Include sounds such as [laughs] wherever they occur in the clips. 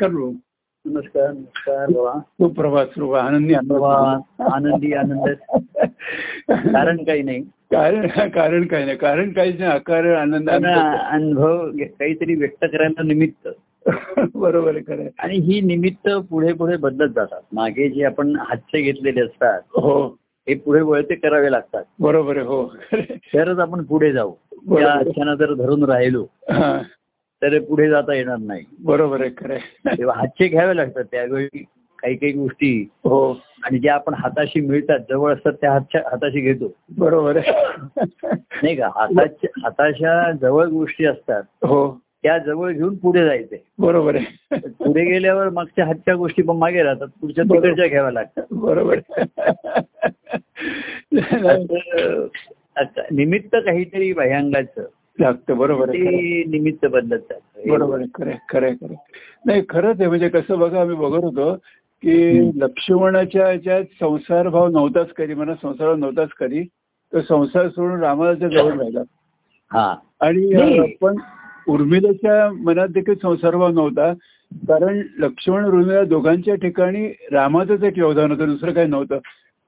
नमस्कार प्रभू नमस्कार नमस्कार बाबा सुप्रभात सुरू आनंदी आनंद आनंदी आनंद. कारण काही नाही. कारण कारण काय नाही. कारण काहीच नाही. कारण आनंद. अनुभव काहीतरी व्यक्त करायला निमित्त. बरोबर खरं. आणि ही निमित्त पुढे पुढे बदलत जातात. मागे जे आपण हातचे घेतलेले असतात हो. हे पुढे वळते करावे लागतात. बरोबर हो. तरच आपण पुढे जाऊ. त्या जर धरून राहिलो तर पुढे जाता येणार नाही. बरोबर आहे खरं आहे. तेव्हा हातचे घ्यावे लागतात त्यावेळी काही काही गोष्टी हो. आणि ज्या आपण हाताशी मिळतात जवळ असतात त्या हातच्या हाताशी घेतो. बरोबर आहे. नाही का? हाताच्या हाताच्या जवळ गोष्टी असतात. हो. त्या जवळ घेऊन पुढे जायचे बरोबर आहे. पुढे गेल्यावर मागच्या हातच्या गोष्टी पण मागे राहतात पुढच्या. तिकडच्या घ्याव्या लागतात. बरोबर निमित्त काहीतरी भयांगाचं लागतं बरोबर. ते निमित्त बदलत जातं बरोबर खरं खरं खरं. नाही खरंच आहे. म्हणजे कसं बघा आम्ही बघत होतो की लक्ष्मणाच्या ह्याच्यात संसार भाव नव्हताच कधी. मला संसार नव्हताच कधी. तो संसार सोडून रामाच्या जवळ राहिला. हा. आणि पण उर्मिलाच्या मनात देखील संसार भाव नव्हता. कारण लक्ष्मण उर्मिला दोघांच्या ठिकाणी रामाचंच एक योगदान होतं. दुसरं काही नव्हतं.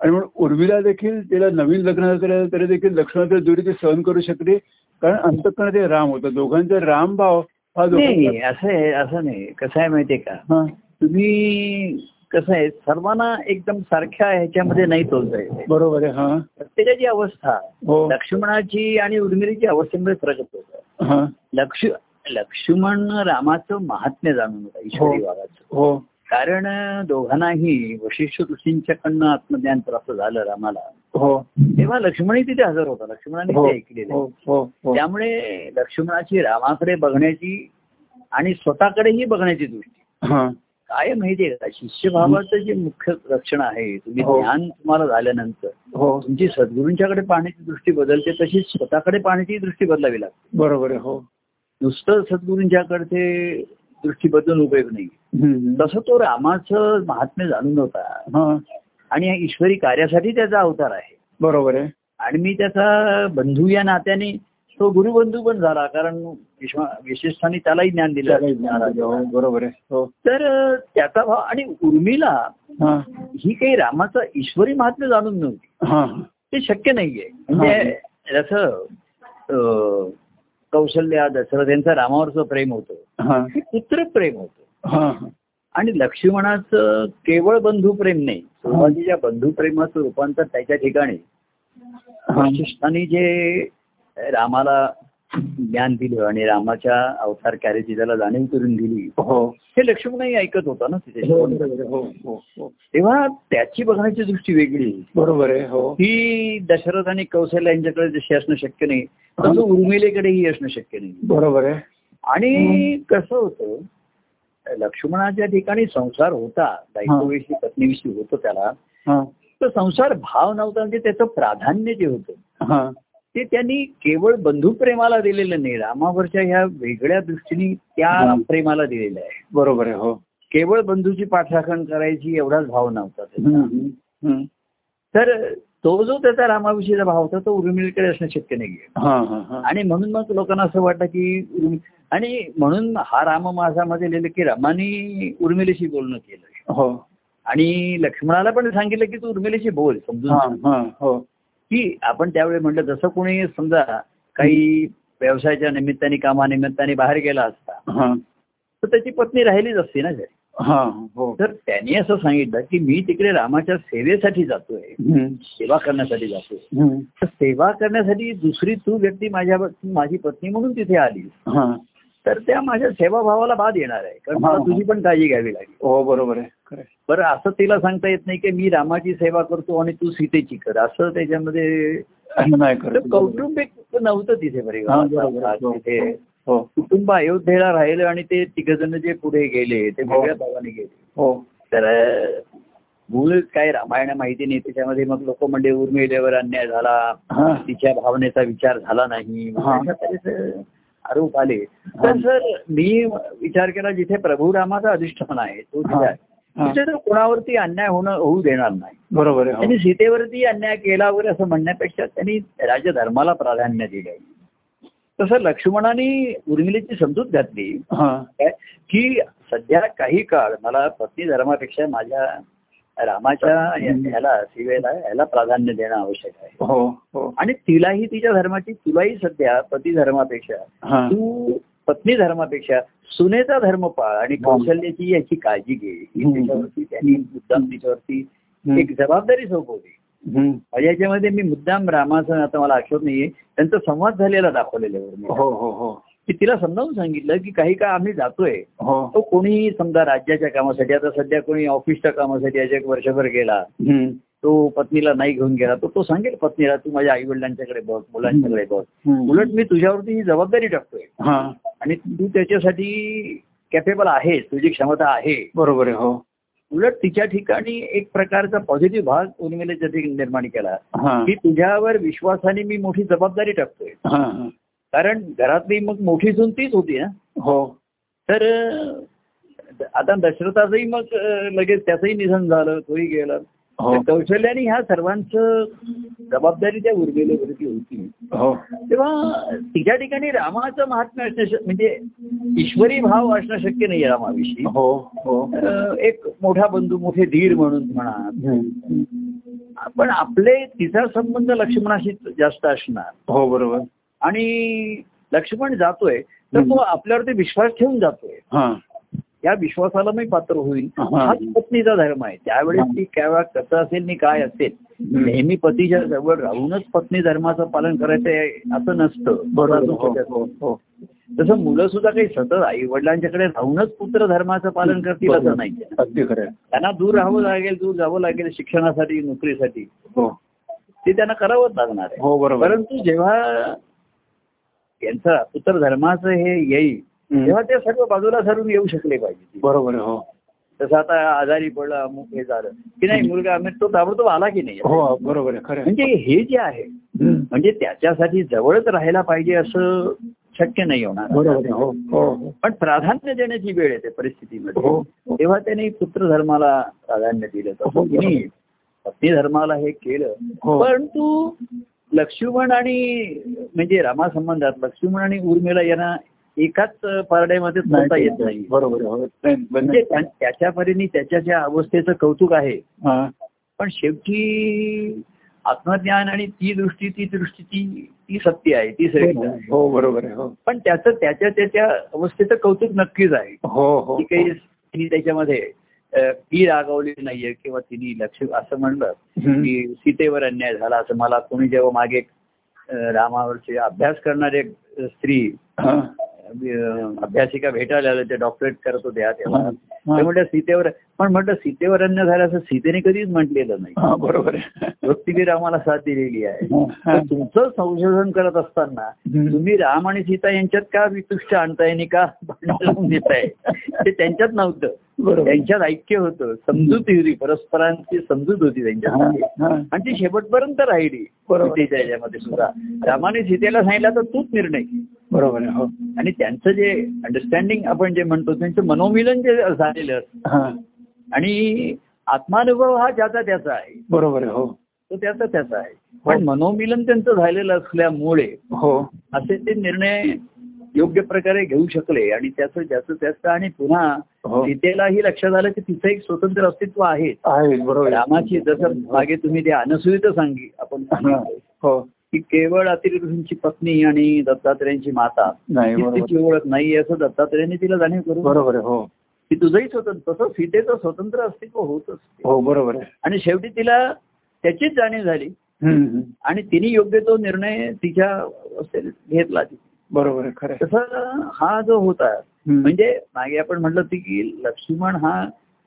आणि म्हणून उर्मिला देखील तिला नवीन लग्न झालं तरी देखील लक्ष्मणाच्या दुरी ती सहन करू शकली. कारण अंतकरण ते राम होतं. दोघांचा राम भाव हा नाही असं आहे असं नाही. कसं आहे माहितीये का? हा, तुम्ही कसं आहे सर्वांना एकदम सारख्या ह्याच्यामध्ये नाही येते. बरोबर आहे हा. प्रत्येकाची अवस्था हो. लक्ष्मणाची आणि उर्मिलीची अवस्थेमध्ये फरक होतो लक्ष लक्ष्मण रामाचं महात्म्य जाणून होता ईश्वरी हो. भागाचं हो. कारण दोघांनाही वशिष्ठ ऋषींच्याकडनं आत्मज्ञान प्राप्त झालं रामाला. तेव्हा लक्ष्मणही तिथे हजर होता. लक्ष्मणाने हो. ते ऐकलेलं. हो हो हो. त्यामुळे लक्ष्मणाची रामाकडे बघण्याची आणि स्वतःकडेही बघण्याची दृष्टी. हा. काय माहितीये का? शिष्यभावाचं जे मुख्य लक्षण आहे तुम्ही हो. ज्ञान तुम्हाला झाल्यानंतर हो. तुमची सद्गुरूंच्याकडे पाहण्याची दृष्टी बदलते तशीच स्वतःकडे पाहण्याची दृष्टी बदलावी लागते. बरोबर हो. नुसतं सद्गुरूंच्याकडचे दृष्टी बदलून उपयोग नाही. तसं तो रामाचं महात्म्य जाणून होता. हा. आणि या ईश्वरी कार्यासाठी त्याचा अवतार आहे. बरोबर आहे. आणि मी त्याचा बंधू या नात्याने तो गुरुबंधू पण झाला कारण विशेषस्थानी त्यालाही ज्ञान दिलं. हो, बरोबर आहे. हो. तर त्याचा भाव आणि उर्मिला हा. काही रामाचं ईश्वरी महात्म्य जाणून नव्हती. हा. ते शक्य नाहीये. म्हणजे जसं अं, कौशल्या दशरथ यांचं रामावरचं प्रेम होतं. पुत्र प्रेम होतं. आणि लक्ष्मणाचं केवळ बंधू प्रेम नाही. सुरुवातीच्या बंधू प्रेमाचं रूपांतर त्याच्या ठिकाणी. वशिष्ठांनी जे रामाला ज्ञान दिलं आणि रामाच्या अवतार त्याला जाणीव करून दिली हो. हे लक्ष्मणही ऐकत होता ना तिथे. हो. हो तेव्हा त्याची बघण्याची दृष्टी वेगळी. बरोबर आहे हो. ही दशरथ आणि कौशल्य यांच्याकडे जशी असणं शक्य नाही तसं उर्मिलेकडेही असणं शक्य नाही. बरोबर आहे. आणि कसं होतं लक्ष्मणाच्या ठिकाणी संसार होता बायकोविषयी पत्नीविषयी होतं त्याला. तर संसार भाव नव्हता म्हणजे त्याचं प्राधान्य जे होतं ते त्यांनी केवळ बंधुप्रेमाला दिलेलं नाही रामावरच्या ह्या वेगळ्या दृष्टीने त्या. प्रेमाला दिलेलं आहे. बरोबर आहे हो. केवळ बंधूची पाठराखण करायची एवढाच भाव नव्हता. तर तो जो त्याचा रामाविषयीचा भाव होता तो उर्मिळीकडे असणं शक्य नाहीये. हा हा हा. आणि म्हणून मग लोकांना असं वाटतं की आणि म्हणून हा राम माझामध्ये लिहिलं की रामाने उर्मिलेशी बोलणं केलं. हो. आणि लक्ष्मणाला पण सांगितलं की तू उर्मिलेशी बोल समजून हा की आपण त्यावेळी म्हटलं जसं कोणी समजा काही व्यवसायाच्या निमित्ताने कामानिमित्ताने बाहेर गेला असता तर त्याची पत्नी राहिलीच असते ना घरी. हा तर त्यांनी असं सांगितलं की मी तिकडे रामाच्या सेवेसाठी जातोय सेवा करण्यासाठी जातोय. तर सेवा करण्यासाठी दुसरी तू व्यक्ती माझ्या माझी पत्नी म्हणून तिथे आली तर त्या माझ्या सेवाभावाला बाद येणार आहे. कारण मला. तुझी पण काळजी घ्यावी लागेल. हो बरोबर आहे. बरं असं तिला सांगता येत नाही की मी रामाची सेवा करतो आणि तू सीतेची कर. असं त्याच्यामध्ये कौटुंबिक नव्हतं तिथे बरे हा. हो. कुटुंब अयोध्येला राहिलं आणि ते तिघ जण जे पुढे गेले ते हो. वेगळ्या भावाने गेले. हो. तर मूळ काय रामायण माहिती नाही त्याच्यामध्ये मग लोक म्हणजे उर्मिलेवर अन्याय झाला तिच्या भावनेचा विचार झाला नाही. आरोप आले. तर सर मी विचार केला जिथे प्रभू रामाचा अधिष्ठान आहे तो तिथे. तिथे तर कोणावरती अन्याय होणं होऊ देणार नाही. बरोबर त्यांनी. सीतेवरती अन्याय केला वगैरे असं म्हणण्यापेक्षा त्यांनी राजधर्माला प्राधान्य दिलंय. तसं लक्ष्मणाने उर्मिलेची समजूत घातली. की सध्या काही काळ मला पत्नी धर्मापेक्षा माझ्या रामाच्या या- ह्याला सीवेला ह्याला प्राधान्य देणं आवश्यक आहे. हो हो. आणि तिलाही तिच्या धर्माची तुलाही सध्या पती धर्मापेक्षा हा. तू पत्नी धर्मापेक्षा सुनेचा धर्म पाळ आणि कौशल्याची याची काळजी घे. ही. त्याच्यावरती त्यांनी मुद्दाम तिच्यावरती. एक जबाबदारी सोपवली. माझ्या याच्यामध्ये मी मुद्दाम रामाचं आता मला आठवत नाहीये. त्यांचा संवाद झालेला दाखवलेला. हो हो हो. की तिला समजावून सांगितलं की काही काळ आम्ही जातोय. हो. तो कोणीही समजा राज्याच्या कामासाठी आता सध्या कोणी ऑफिसच्या कामासाठी याच्या एक वर्षभर गेला. हम्म. तो पत्नीला नाही घेऊन गेला. तर तो सांगेल पत्नीला तू माझ्या आई वडिलांच्याकडे बघ मुलांच्याकडे बघ. हम्म. उलट मी तुझ्यावरती ही जबाबदारी टाकतोय. हा. आणि तू त्याच्यासाठी कॅपेबल आहेस तुझी क्षमता आहे. बरोबर आहे हो. उलट तिच्या ठिकाणी एक प्रकारचा पॉझिटिव्ह भाग उर्मिलेच्या निर्माण केला. हा. की तुझ्यावर विश्वासाने मी मोठी जबाबदारी टाकतोय. हा हा. कारण घरातली मग मोठी सून तीच होती ना. हो. तर आता दशरथाचंही मग लगेच त्याचंही निधन झालं तोही गेला. हो. कौशल्याने ह्या सर्वांचं जबाबदारी त्या उर्मिलेवरती होती. हो. तेव्हा तिच्या ठिकाणी रामाचं महात्म्य असणं म्हणजे ईश्वरी भाव असणं शक्य नाही रामाविषयी. हो हो. एक मोठा बंधू मोठे धीर म्हणून म्हणा. पण आपले तिचा संबंध लक्ष्मणाशी जास्त असणार. हो बरोबर. आणि लक्ष्मण जातोय तर तो आपल्यावरती विश्वास ठेवून जातोय. हा. या विश्वासाला मी पात्र होईल. हाच पत्नीचा धर्म आहे. त्यावेळेस ती केव्हा कसं असेल आणि काय असेल नेहमी पतीच्या जवळ राहूनच पत्नी धर्माचं पालन करायचं असं नसतं. बरोबर. हो हो हो. तसं मुलं सुद्धा काही सतत आई वडिलांच्याकडे राहूनच पुत्र धर्माचं पालन करतील असं नाही. त्यांना दूर राहावं लागेल दूर जावं लागेल शिक्षणासाठी नोकरीसाठी. ते त्यांना करावंच लागणार आहे. हो परंतु जेव्हा यांचा पुत्र धर्माचं हे येईल. तेव्हा ते सर्व बाजूला सरून येऊ शकले पाहिजे. बरोबर आहे हो. तसं आता आजारी पडला अमुक हे झालं. की नाही मुलगा तो ताबडतोब आला की नाही? हो बरोबर खरं. म्हणजे हे जे आहे. म्हणजे त्याच्यासाठी जवळच राहायला पाहिजे असं शक्य नाही होणार. बरोबर हो. पण प्राधान्य देण्याची वेळ येते परिस्थितीमध्ये. तेव्हा त्यांनी पुत्र धर्माला प्राधान्य दिलं तसं तिने पत्नी धर्माला हे केलं. परंतु लक्ष्मण आणि म्हणजे रामासंबंधात लक्ष्मण आणि उर्मिला यांना एकाच पारड्यामध्ये चालता येत नाही. बरोबर हो. म्हणजे त्या- त्याच्या परीने त्याच्या ज्या अवस्थेचं कौतुक आहे हा. पण शेवटी आत्मज्ञान आणि ती दृष्टी ती दृष्टी ती ती सत्य आहे ती श्रेष्ठ हो बरोबर आहे हो. पण त्याचं त्याच्या त्याच्या अवस्थेचं कौतुक नक्कीच आहे. हो हो काही तिने त्याच्यामध्ये ती रागवली नाहीये किंवा तिने लक्ष असं म्हणलं. की सीतेवर अन्याय झाला असं. मला कोणी जेव्हा मागे रामावरचे अभ्यास करणारे स्त्री अभ्यासिका भेटायला आल्या ते डॉक्टरेट करत होत्या तेव्हा. ते म्हटलं सीतेवर पण म्हटलं सीतेवर अन्याय झाला असं सीतेने कधीच म्हटलेलं नाही. बरोबर आहे. भक्तीवीर आम्हाला साथ दिलेली आहे तुमचं संशोधन करत असताना. तुम्ही राम आणि सीता यांच्यात का वितुष्ट आणताय आणि का भांडण लावून देताय? ते त्यांच्यात नव्हतं. त्यांच्यात ऐक्य होतं. समजूती होती परस्परांची समजूत होती हा, त्यांच्यामध्ये हा. आणि ती शेवटपर्यंत राहिली. बरोबर. सीतेच्या याच्यामध्ये सुद्धा. रामाने सीतेला सांगितलं तर तूच निर्णय. बरोबर आहे हो. आणि त्यांचं जे अंडरस्टँडिंग आपण जे म्हणतो त्यांचं मनोमिलन जे झालेलं असतं. हा. आणि आत्मानुभव हा ज्याचा त्याचा आहे. बरोबर आहे हो. तो त्याचा त्याचा आहे. पण मनोमिलन त्यांचं झालेलं असल्यामुळे हो. असे ते निर्णय योग्य प्रकारे घेऊ शकले आणि त्याचं ज्याचं त्याचं आणि पुन्हा हो. सीतेलाही लक्षात आलं की तिचं एक स्वतंत्र अस्तित्व आहे. रामाची जसं मागे तुम्ही ते अनसुवित सांगी आपण हा. सांगितलं की केवळ अतिऋषींची पत्नी आणि दत्तात्रयांची माता तिची ओळख नाही असं दत्तात्रयांनी तिला जाणीव करून. बरोबर हो. की तुझंही स्वतंत्र तसं सीतेचं स्वतंत्र अस्तित्व होत असते. हो बरोबर आणि शेवटी तिला त्याचीच जाणीव झाली. आणि तिने योग्य तो निर्णय तिच्या घेतला. बरोबर आहे खरं. तसं हा जो होता. म्हणजे मागे आपण म्हटलं होतं की लक्ष्मण हा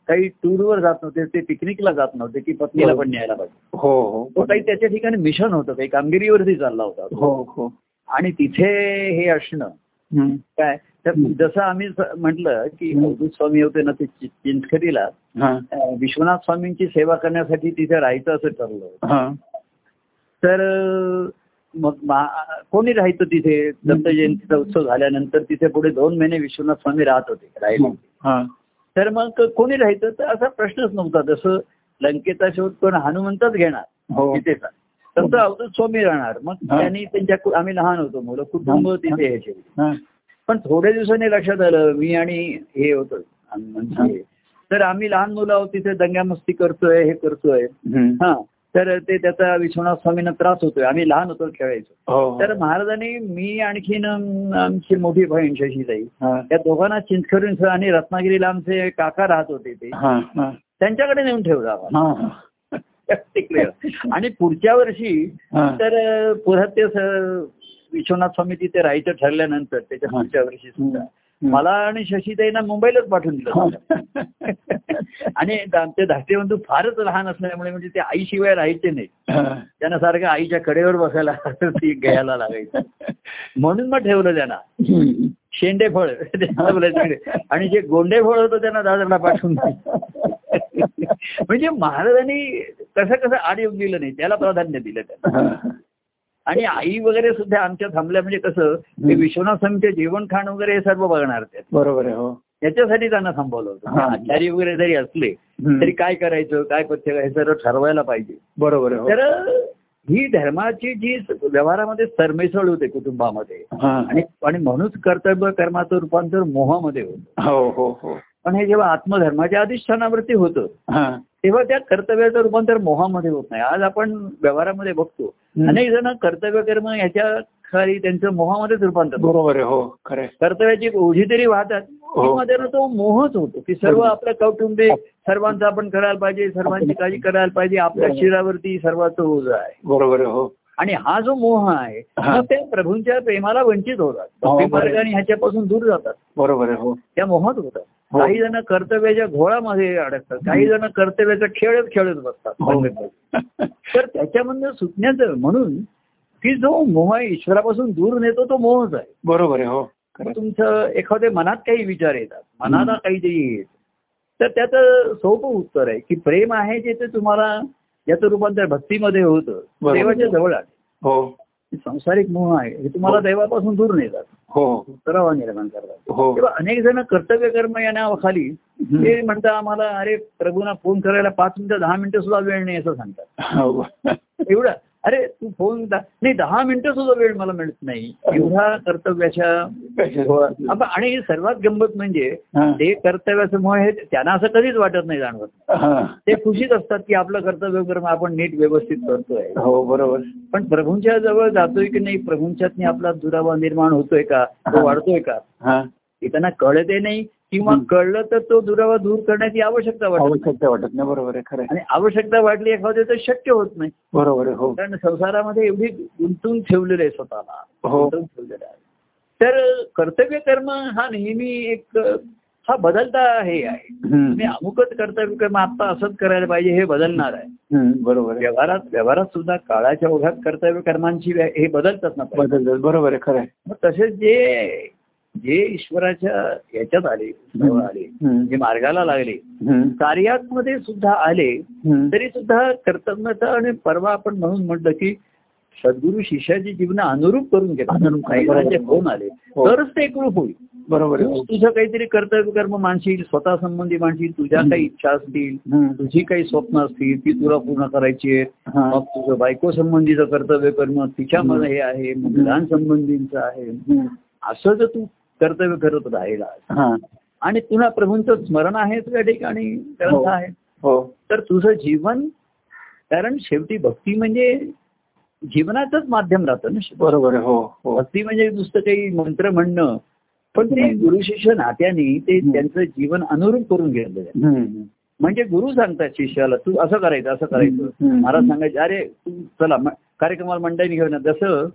काही टूरवर जात नव्हते ते पिकनिकला जात नव्हते की पत्नीला पण न्यायला पाहिजे. हो हो. तो काही त्याच्या ठिकाणी मिशन होतं काही कामगिरीवरती चालला होता हो हो. आणि तिथे हे असणं. काय? तर जसं आम्ही म्हटलं की. अवधूत स्वामी होते ना ते चिंचखरीला हा. विश्वनाथ स्वामींची सेवा करण्यासाठी तिथे राहायचं असं ठरलं हा. तर मग मा- कोणी राहायचं तिथे? दत्त जयंतीचा उत्सव झाल्यानंतर तिथे पुढे दोन महिने विश्वनाथ स्वामी राहत होते राहिले. हा. तर मग कोणी राहायचं? तर असा प्रश्नच नव्हता. जसं लंकेचा शोध पण हनुमंतच घेणार. हो. सीतेचा तसं अवधूत स्वामी राहणार. मग हा. त्यांनी त्यांच्या आम्ही लहान होतो मुलं. कुटुंब हा. तिथे यायचे. हा. पण थोड्या दिवसांनी लक्षात आलं मी आणि हे होतं. म्हणजे तर आम्ही लहान मुलं आहोत तिथे दंग्यामस्ती करतोय हे करतोय. हा. तर ते त्याचा विश्वनाथ स्वामींना त्रास होतोय आम्ही लहान होतो खेळायचो हो तर महाराजांनी मी आणखीन आमची मोठी बहीण शशीताई. त्या दोघांना चिंचखरुन आणि रत्नागिरीला आमचे काका राहत होते ते. त्यांच्याकडे नेऊन ठेवलं आम्हाला [laughs] आणि पुढच्या वर्षी. तर पुढे ते विश्वनाथ स्वामी तिथे राहायचं ठरल्यानंतर त्याच्या. पुढच्या वर्षी सुद्धा. मला आणि शशीताईंना मुंबईलाच पाठवून दिलं [laughs] आणि आमचे धाकटे बंधू फारच लहान असल्यामुळे म्हणजे ते आईशिवाय राहायचे नाही. त्यांना सारखं आईच्या कडेवर बसायला [laughs] ती घ्यायला लागायचं म्हणून मग ठेवलं त्यांना. शेंडे फळ. [laughs] आणि जे गोंडे फळ होतं त्यांना दादरला पाठवून. म्हणजे महाराजांनी कसं कसं आड येऊन दिलं नाही त्याला प्राधान्य दिलं त्यांना. आणि आई वगैरे सुद्धा आमच्या थांबल्या म्हणजे कसं ते विश्वनाथ स्वामीचे जेवण खाण वगैरे हे सर्व बघणार ते बरोबर आहे हो याच्यासाठी त्यांना थांबवलं होतं हा. आचारी वगैरे जरी असले. तरी काय करायचं काय पथ्य हे सर्व ठरवायला पाहिजे बरोबर हो. तर ही धर्माची जी व्यवहारामध्ये सरमिसळ होते कुटुंबामध्ये हा. आणि म्हणूनच कर्तव्य कर्माचं रूपांतर मोहामध्ये होतं हो हो हो पण हे जेव्हा आत्मधर्माच्या अधिष्ठानावरती होतं. तेव्हा त्या कर्तव्याचं रूपांतर मोहामध्ये होत नाही आज आपण व्यवहारामध्ये बघतो. अनेक जण कर्तव्य कर्म ह्याच्या खाली त्यांचं मोहामध्येच रूपांतर. बरोबर हो खरे कर्तव्याची ओढी तरी वाहतात हो. तो मोहच होतो की सर्व आपल्या कौटुंबिक सर्वांचं आपण करायला पाहिजे सर्वांची काळजी करायला पाहिजे आपल्या बरोबर. शिरावरती सर्वांचं ओझ आहे बरोबर आहे हो आणि हा जो मोह आहे. मग ते प्रभूंच्या प्रेमाला वंचित होतात. हो, भक्ती. मार्गाने ह्याच्यापासून दूर जातात. बरोबर आहे हो. त्या मोहात होतात. हो. काही जण कर्तव्याच्या घोळामध्ये अडकतात. काही जण कर्तव्याचा खेळच खेळत बसतात. तर त्याच्यामधनं सुटण्याचं म्हणून की जो मोह ईश्वरापासून दूर नेतो तो मोहच आहे. बरोबर आहे हो. तुमचं एखाद्या मनात काही विचार येतात. मनाला काहीतरी येत तर त्याचं सोपं उत्तर आहे की प्रेम आहे जे ते तुम्हाला याचं रूपांतर भक्तीमध्ये होतं. देवाच्या जवळ आहे हो. सांसारिक मोह आहे. हे तुम्हाला हो. देवापासून दूर नेतात. हो. निर्माण करतात. हो. तेव्हा अनेक जण कर्तव्य कर्म या नावाखाली ते म्हणतात आम्हाला अरे प्रभूंना फोन करायला पाच मिनिटं दहा मिनिटं सुद्धा वेळ नाही असं सांगतात. हो. एवढा. अरे तू फोन दा- नाही दहा मिनिटं सुद्धा वेळ मला मिळत नाही. एवढा कर्तव्याच्या आपण- आणि सर्वात गंमत म्हणजे हा. ते कर्तव्याचं मोह हे त्यांना असं कधीच वाटत नाही जाणवत. हा. ते खुशीत असतात की आपलं कर्तव्य कर्म आपण नीट व्यवस्थित करतोय. हो बरोबर. पण प्रभूंच्या जवळ जातोय की नाही प्रभूंच्यातनी आपला दुरावा निर्माण होतोय का? तो वाढतोय का? हा. हे त्यांना कळते नाही किंवा कळलं तर तो दुरावा दूर करण्याची आवश्यकता वाटत आवश्यकता वाटत नाही बरोबर आहे खरं. आणि आवश्यकता वाटली एखाद्या तर शक्य होत नाही. बरोबर आहे हो. कारण संसारामध्ये एवढी गुंतून ठेवलेलं आहे स्वतःला. हो. गुंतवून ठेवलेलं आहे तर कर्तव्य कर्म हा नेहमी एक हा बदलता हे आहे. तुम्ही अमुकच कर्तव्य कर्म आता असंच करायला पाहिजे हे बदलणार आहे. बरोबर व्यवहारात व्यवहारात सुद्धा काळाच्या ओघात कर्तव्य कर्मांची हे बदलतात ना बदल बरोबर आहे खरं तसेच जे जे ईश्वराच्या याच्यात आले आले. जे मार्गाला लागले. कार्यामध्ये सुद्धा आले. तरी सुद्धा कर्तव्यता आणि परवा आपण म्हणून म्हटलं की सद्गुरू शिष्याची जीवन अनुरूप करून घेतात फोन आले हो. तरच ते एकरूप होईल बरोबर. तुझं काहीतरी कर्तव्य कर्म मानशील स्वतः संबंधी मानशील तुझ्या. काही इच्छा असतील. तुझी काही स्वप्न असतील ती तुला पूर्ण करायची आहेत. मग तुझं बायको संबंधीचं कर्तव्य कर्म तिच्यामध्ये हे आहे मुलां संबंधीचं आहे. असं जर तू कर्तव्य करत राहिला. आणि तुला प्रभूंचं स्मरण आहे तुझ्या ठिकाणी ग्रंथ हो. आहे हो तर तुझं जीवन कारण शेवटी भक्ती म्हणजे जीवनाचंच माध्यम राहतं ना. बरोबर हो हो भक्ती म्हणजे नुसतं काही मंत्र म्हणणं पण ते गुरु शिष्य नात्याने ते. त्यांचं जीवन अनुरूप करून घेतलं. म्हणजे गुरु सांगतात शिष्याला तू असं करायचं असं करायचं. महाराज सांगायचे अरे तू चला कार्यक्रमाला मंडळी घेऊन या." जसं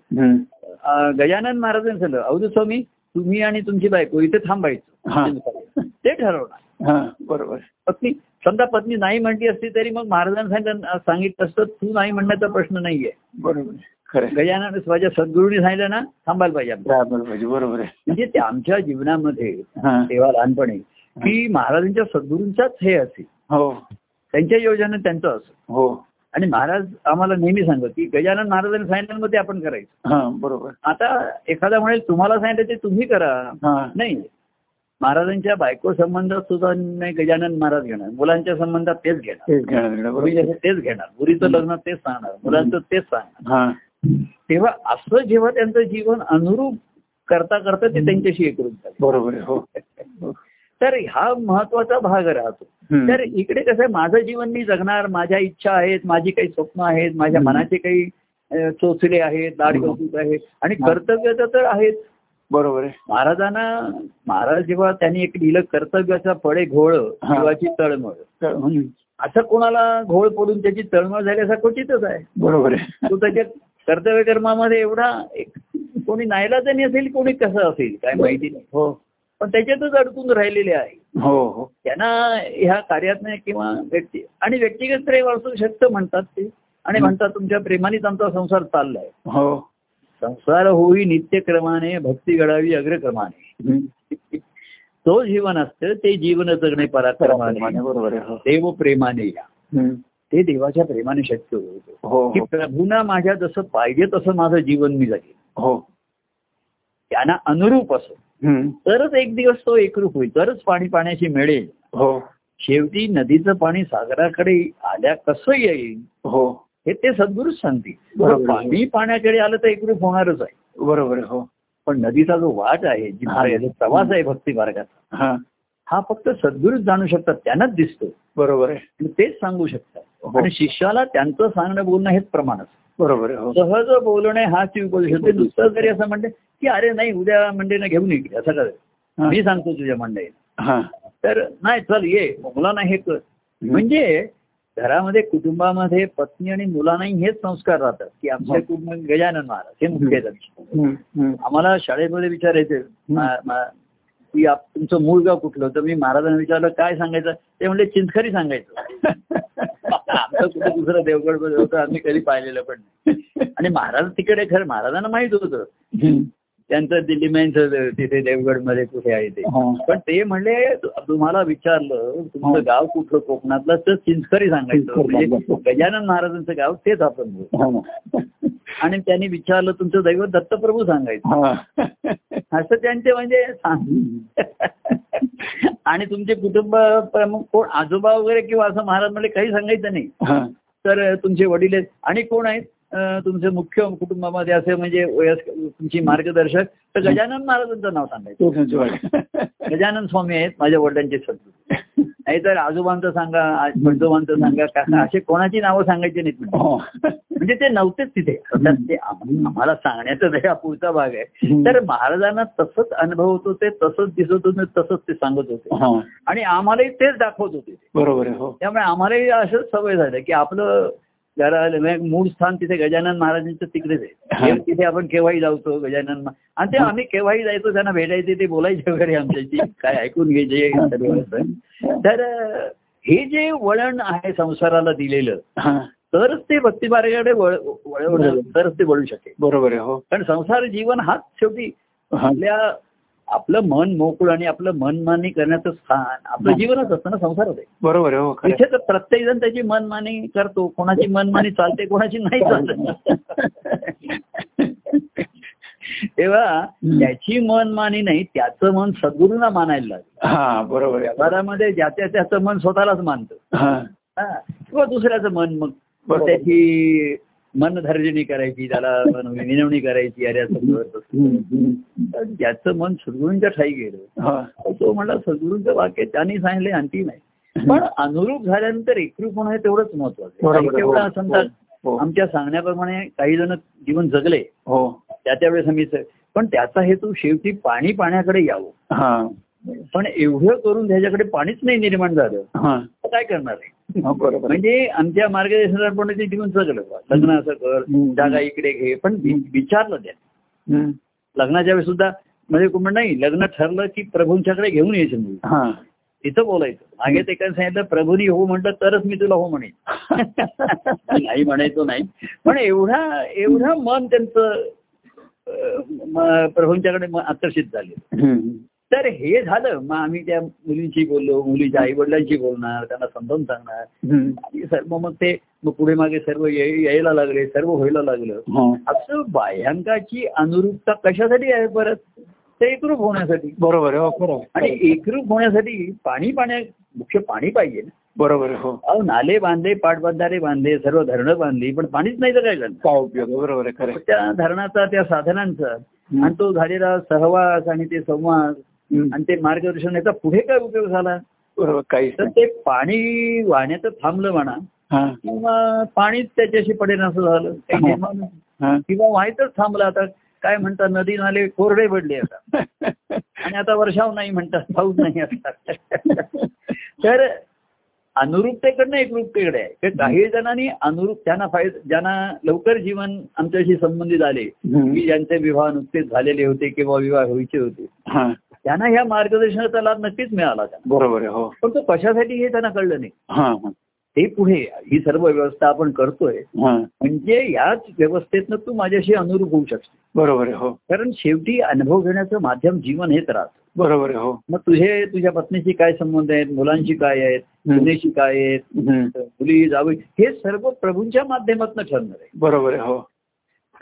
गजानन महाराजांनी सांगितलं अवधूत स्वामी तुम्ही आणि तुमची बायको इथे. थांबायचं. ते ठरवणार. हा बरोबर. पत्नी समजा पत्नी नाही म्हणली असती तरी मग महाराजांनी सांगितलं असतं तू नाही म्हणण्याचा प्रश्न नाहीये. बरोबर. गजानन माझ्या सद्गुरूंनी सांगितलं ना थांबायला पाहिजे बरोबर आहे. म्हणजे ते आमच्या जीवनामध्ये. तेव्हा लहानपणी की महाराजांच्या सद्गुरूंचाच हे असे हो. त्यांच्या योजना त्यांचं असं. हो. आणि महाराज आम्हाला नेहमी सांगत की गजानन महाराजांनी सांगितलं मग ते आपण करायचं. हा बरोबर. आता एखादा म्हणेल तुम्हाला सांगितलं ते तुम्ही करा. नाही. महाराजांच्या बायको संबंधात सुद्धा नाही गजानन महाराज घेणार. मुलांच्या संबंधात तेच घेणार. तेच घेणार मुलीचं लग्न तेच सांगणार. मुलांचं तेच सांगणार. तेव्हा असं जेव्हा त्यांचं जीवन अनुरूप करता करता ते त्यांच्याशी एकरूप झाले. बरोबर हो. [laughs] तर हा महत्त्वाचा भाग राहतो. तर इकडे कसं आहे माझं जीवन मी जगणार माझ्या इच्छा आहेत माझी काही स्वप्न आहेत माझ्या. मनाचे काही चोचले आहेत दाढ हम्म. कौतुक आहेत आणि. कर्तव्य तर आहेत बरोबर आहे महाराजांना महाराज जेव्हा त्यांनी एक लिहिलं कर्तव्याचा पडे घोळ. जीवाची तळमळ. असं कोणाला घोळ पडून त्याची तळमळ झाली असा क्वचितच आहे बरोबर आहे तो त्याच्या कर्तव्य कर्मामध्ये एवढा कोणी नायलाजनी असेल कोणी कसं असेल काय माहिती नाही हो पण त्याच्यातच अडकून राहिलेले आहे. हो हो. त्यांना ह्या कार्यात किंवा व्यक्ती आणि व्यक्तिगत प्रेम असू शकतं म्हणतात ते. आणि म्हणतात तुमच्या प्रेमानेच आमचा संसार चाललाय. हो. संसार होई नित्यक्रमाने भक्ती घडावी अग्रक्रमाने. [laughs] तो जीवन असतं ते जीवन जगणे पराक्रमाने. बरोबर हो. देव प्रेमाने या. ते देवाच्या प्रेमाने शक्य होतं. हो. की प्रभूना माझ्या जसं पाहिजे तसं माझं जीवन मी जगेन. हो. त्यांना अनुरूप असं. तरच एक दिवस तो एकरूप होईल. तरच पाणी पाण्याची मिळेल. हो. शेवटी नदीचं पाणी सागराकडे आल्या कसं येईल? हो. हे ते सद्गुरूच सांगतील. पाणी पाण्याकडे आलं तर एकरूप होणारच आहे. बरोबर आहे हो. पण नदीचा जो वाट आहे जी प्रवास आहे भक्ती मार्गाचा हा. फक्त सद्गुरूच जाणू शकतात. त्यांनाच दिसतो बरोबर आहे. तेच सांगू शकतात. हो. आणि शिष्याला त्यांचं सांगणं बोलणं हेच प्रमाण असतं. बरोबर आहे हो. सहज बोलणे हा ती उपदेश होते नुसतं जरी असं म्हणते की अरे नाही उद्या मंडईनं घेऊन ये असं कर हा. मी सांगतो तुझ्या हा. तर नाही चल ये. मुलांना हे कर. म्हणजे घरामध्ये कुटुंबामध्ये पत्नी आणि मुलांनाही हेच संस्कार राहतात की आमच्या कुटुंब गजानन महाराज हे मुख्य आहेत आमचे. हम्म. हम्म. आम्हाला शाळेमध्ये विचारायचे मा- मा- की आप- तुमचं मूळ गाव कुठलं तर मी महाराजांना विचारलं काय सांगायचं ते म्हणले चिंचखरी सांगायचं आमचं कुठे दुसरं देवगड होतं आम्ही कधी पाहिलेलं पण नाही आणि महाराज तिकडे खरं महाराजांना माहीत होतं. त्यांचं दिल्ली मेनचं तिथे देवगडमध्ये कुठे आहे ते हा. पण ते म्हणले तुम्हाला विचारलं हा. तुमचं गाव कुठलं कोकणातलं तर चिंचखरी सांगायचं म्हणजे. गजानन महाराजांचं गाव तेच आपण. हा. आणि त्यांनी विचारलं तुमचं दैवत दत्तप्रभू सांगायचं. हा. असं त्यांचे म्हणजे सांग. आणि तुमचे कुटुंब प्रमुख कोण? आजोबा वगैरे किंवा असं महाराज म्हणजे काही सांगायचं नाही. हा. तर तुमचे वडील आहेत. आणि कोण आहेत? तुमचे मुख्य कुटुंबामध्ये असे म्हणजे वयस्क तुमची मार्गदर्शक. तर गजानन महाराजांचं नाव सांगायचं. गजानन स्वामी आहेत माझ्या वडिलांचे सद्गुरू. नाहीतर आजोबांचं सांगा आज पंजोबांचं सांगा काका असे कोणाची नावं सांगायची नाहीत म्हणजे हो. म्हणजे ते नव्हतेच तिथे ते आम- आम्हाला सांगण्याचा हा पुढचा भाग आहे. तर महाराजांना तसंच अनुभव होतो ते तसंच दिसत होते तसंच ते सांगत होते हा. आणि आम्हालाही तेच दाखवत होते. बरोबर हो त्यामुळे आम्हालाही असंच सवय झालं की आपलं म्हणजे मूळ स्थान तिथे गजानन महाराजांचं तिकडेच. आहे तिथे आपण केव्हाही जाऊतो गजानन आणि ते आम्ही केव्हाही जायचो त्यांना भेटायचे ते बोलायचे वगैरे आमच्याशी काय ऐकून घ्यायचे. तर हे जे वळण आहे संसाराला दिलेलं. तरच ते भक्ती मार्गाकडे वळ वळवणं तरच ते वळू शकेल बरोबर आहे हो कारण संसार जीवन हाच शेवटी. आपल्या आपलं मन मोकळं आणि आपलं मनमानी करण्याचं स्थान आपलं. जीवनच असतं ना संसारात आहे बरोबर हो. इथे तर प्रत्येक जण त्याची मनमानी करतो कोणाची [laughs] मनमानी चालते कोणाची नाही चालत [laughs] तेव्हा त्याची मनमानी नाही त्याचं मन सद्गुरूंना मानायला लागलं हा बरोबर व्यवहारामध्ये ज्याच्या त्याचं मन स्वतःलाच मानतं. किंवा दुसऱ्याचं मन मग. त्याची मनधर्जनी करायची त्याला मन- विनवणी करायची अरे असं ज्याचं मन सद्गुरूंच्या ठाई गेलं हा. तो म्हणला सद्गुरूंचं वाक्य त्यांनी सांगितले अंतिम आहे पण अनुरूप झाल्यानंतर एकरूप होणं हे तेवढंच महत्वाचं आहे. तेवढं समजा हो. आमच्या सांगण्याप्रमाणे काही जण जीवन जगले. हो. त्या त्यावेळेस आम्ही पण त्याचा हेतू शेवटी पाणी पाण्याकडे यावं. हा. पण एवढं करून त्याच्याकडे पाणीच नाही निर्माण झालं. हा. काय करणार आहे हा, आहे. म्हणजे आमच्या मार्गदर्शनाप्रमाणे ते जीवन जगलं बा. लग्न असं कर. जागा इकडे घे. पण विचारलं त्या. लग्नाच्या वेळेस सुद्धा म्हणजे म्हण नाही लग्न ठरलं की प्रभूंच्याकडे घेऊन यायचं मुली हा. तिथं बोलायचं. मागे ते काय सांगितलं प्रभूनी हो म्हटलं तरच मी तुला हो म्हणेन. [laughs] नाही म्हणायचो नाही. पण एवढा एवढा मन त्यांचं प्रभूंच्याकडे आकर्षित झाले. तर हे झालं मग आम्ही त्या मुलींशी बोललो मुलीच्या आई वडिलांशी बोलणार त्यांना समजावून सांगणार. आणि सर्व मग ते मग पुढे मागे सर्व ये- यायला लागले सर्व व्हायला लागलं हा. असं बाह्यांकाची अनुरूपता कशासाठी आहे परत ते एकरूप होण्यासाठी बरोबर आहे हो आणि. एकरूप होण्यासाठी पाणी पाण्या मुख्य पाणी पाहिजे ना. बरोबर हो अहो नाले बांधले पाटबंधारे बांधले सर्व धरणं बांधली पण पाणीच नाही तर काय झालं? बरोबर. त्या धरणाचा त्या साधनांचा. आणि तो झालेला सहवास आणि ते संवाद. आणि ते मार्गदर्शन याचा पुढे काय उपयोग झाला? बरोबर काहीच तर ते पाणी वाहण्याचं थांबलं म्हणा हा. किंवा पाणीच त्याच्याशी पडेल असं झालं. काही किंवा व्हायचंच थांबलं आता. काय म्हणतात नदी नाले कोरडे पडले आता. [laughs] आणि आता वर्षाव नाही म्हणतात पाऊस नाही आता. [laughs] तर अनुरूपतेकडनं एकरूपतेकडे आहे. तर काही जणांनी अनुरूप त्यांना फायदा ज्यांना लवकर जीवन आमच्याशी संबंधित आले. की ज्यांचे विवाह नुकतेच झालेले होते किंवा विवाह व्हायचे होते. त्यांना ह्या मार्गदर्शनाचा लाभ नक्कीच मिळाला त्यांना. बरोबर आहे हो. पण तो कशासाठी हे त्यांना कळलं नाही. ते पुढे ही सर्व व्यवस्था आपण करतोय. हा. म्हणजे याच व्यवस्थेतनं तू माझ्याशी अनुरूप होऊ शकतो बरोबर आहे हो. कारण शेवटी अनुभव घेण्याचं माध्यम जीवन हेच राहत. बरोबर आहे हो. मग तुझे तुझ्या पत्नीशी काय संबंध आहेत? मुलांशी काय आहेत. सुनेशी काय आहेत. मुली जावई हे सर्व प्रभूंच्या माध्यमातून ठरणार आहे. बरोबर आहे हो.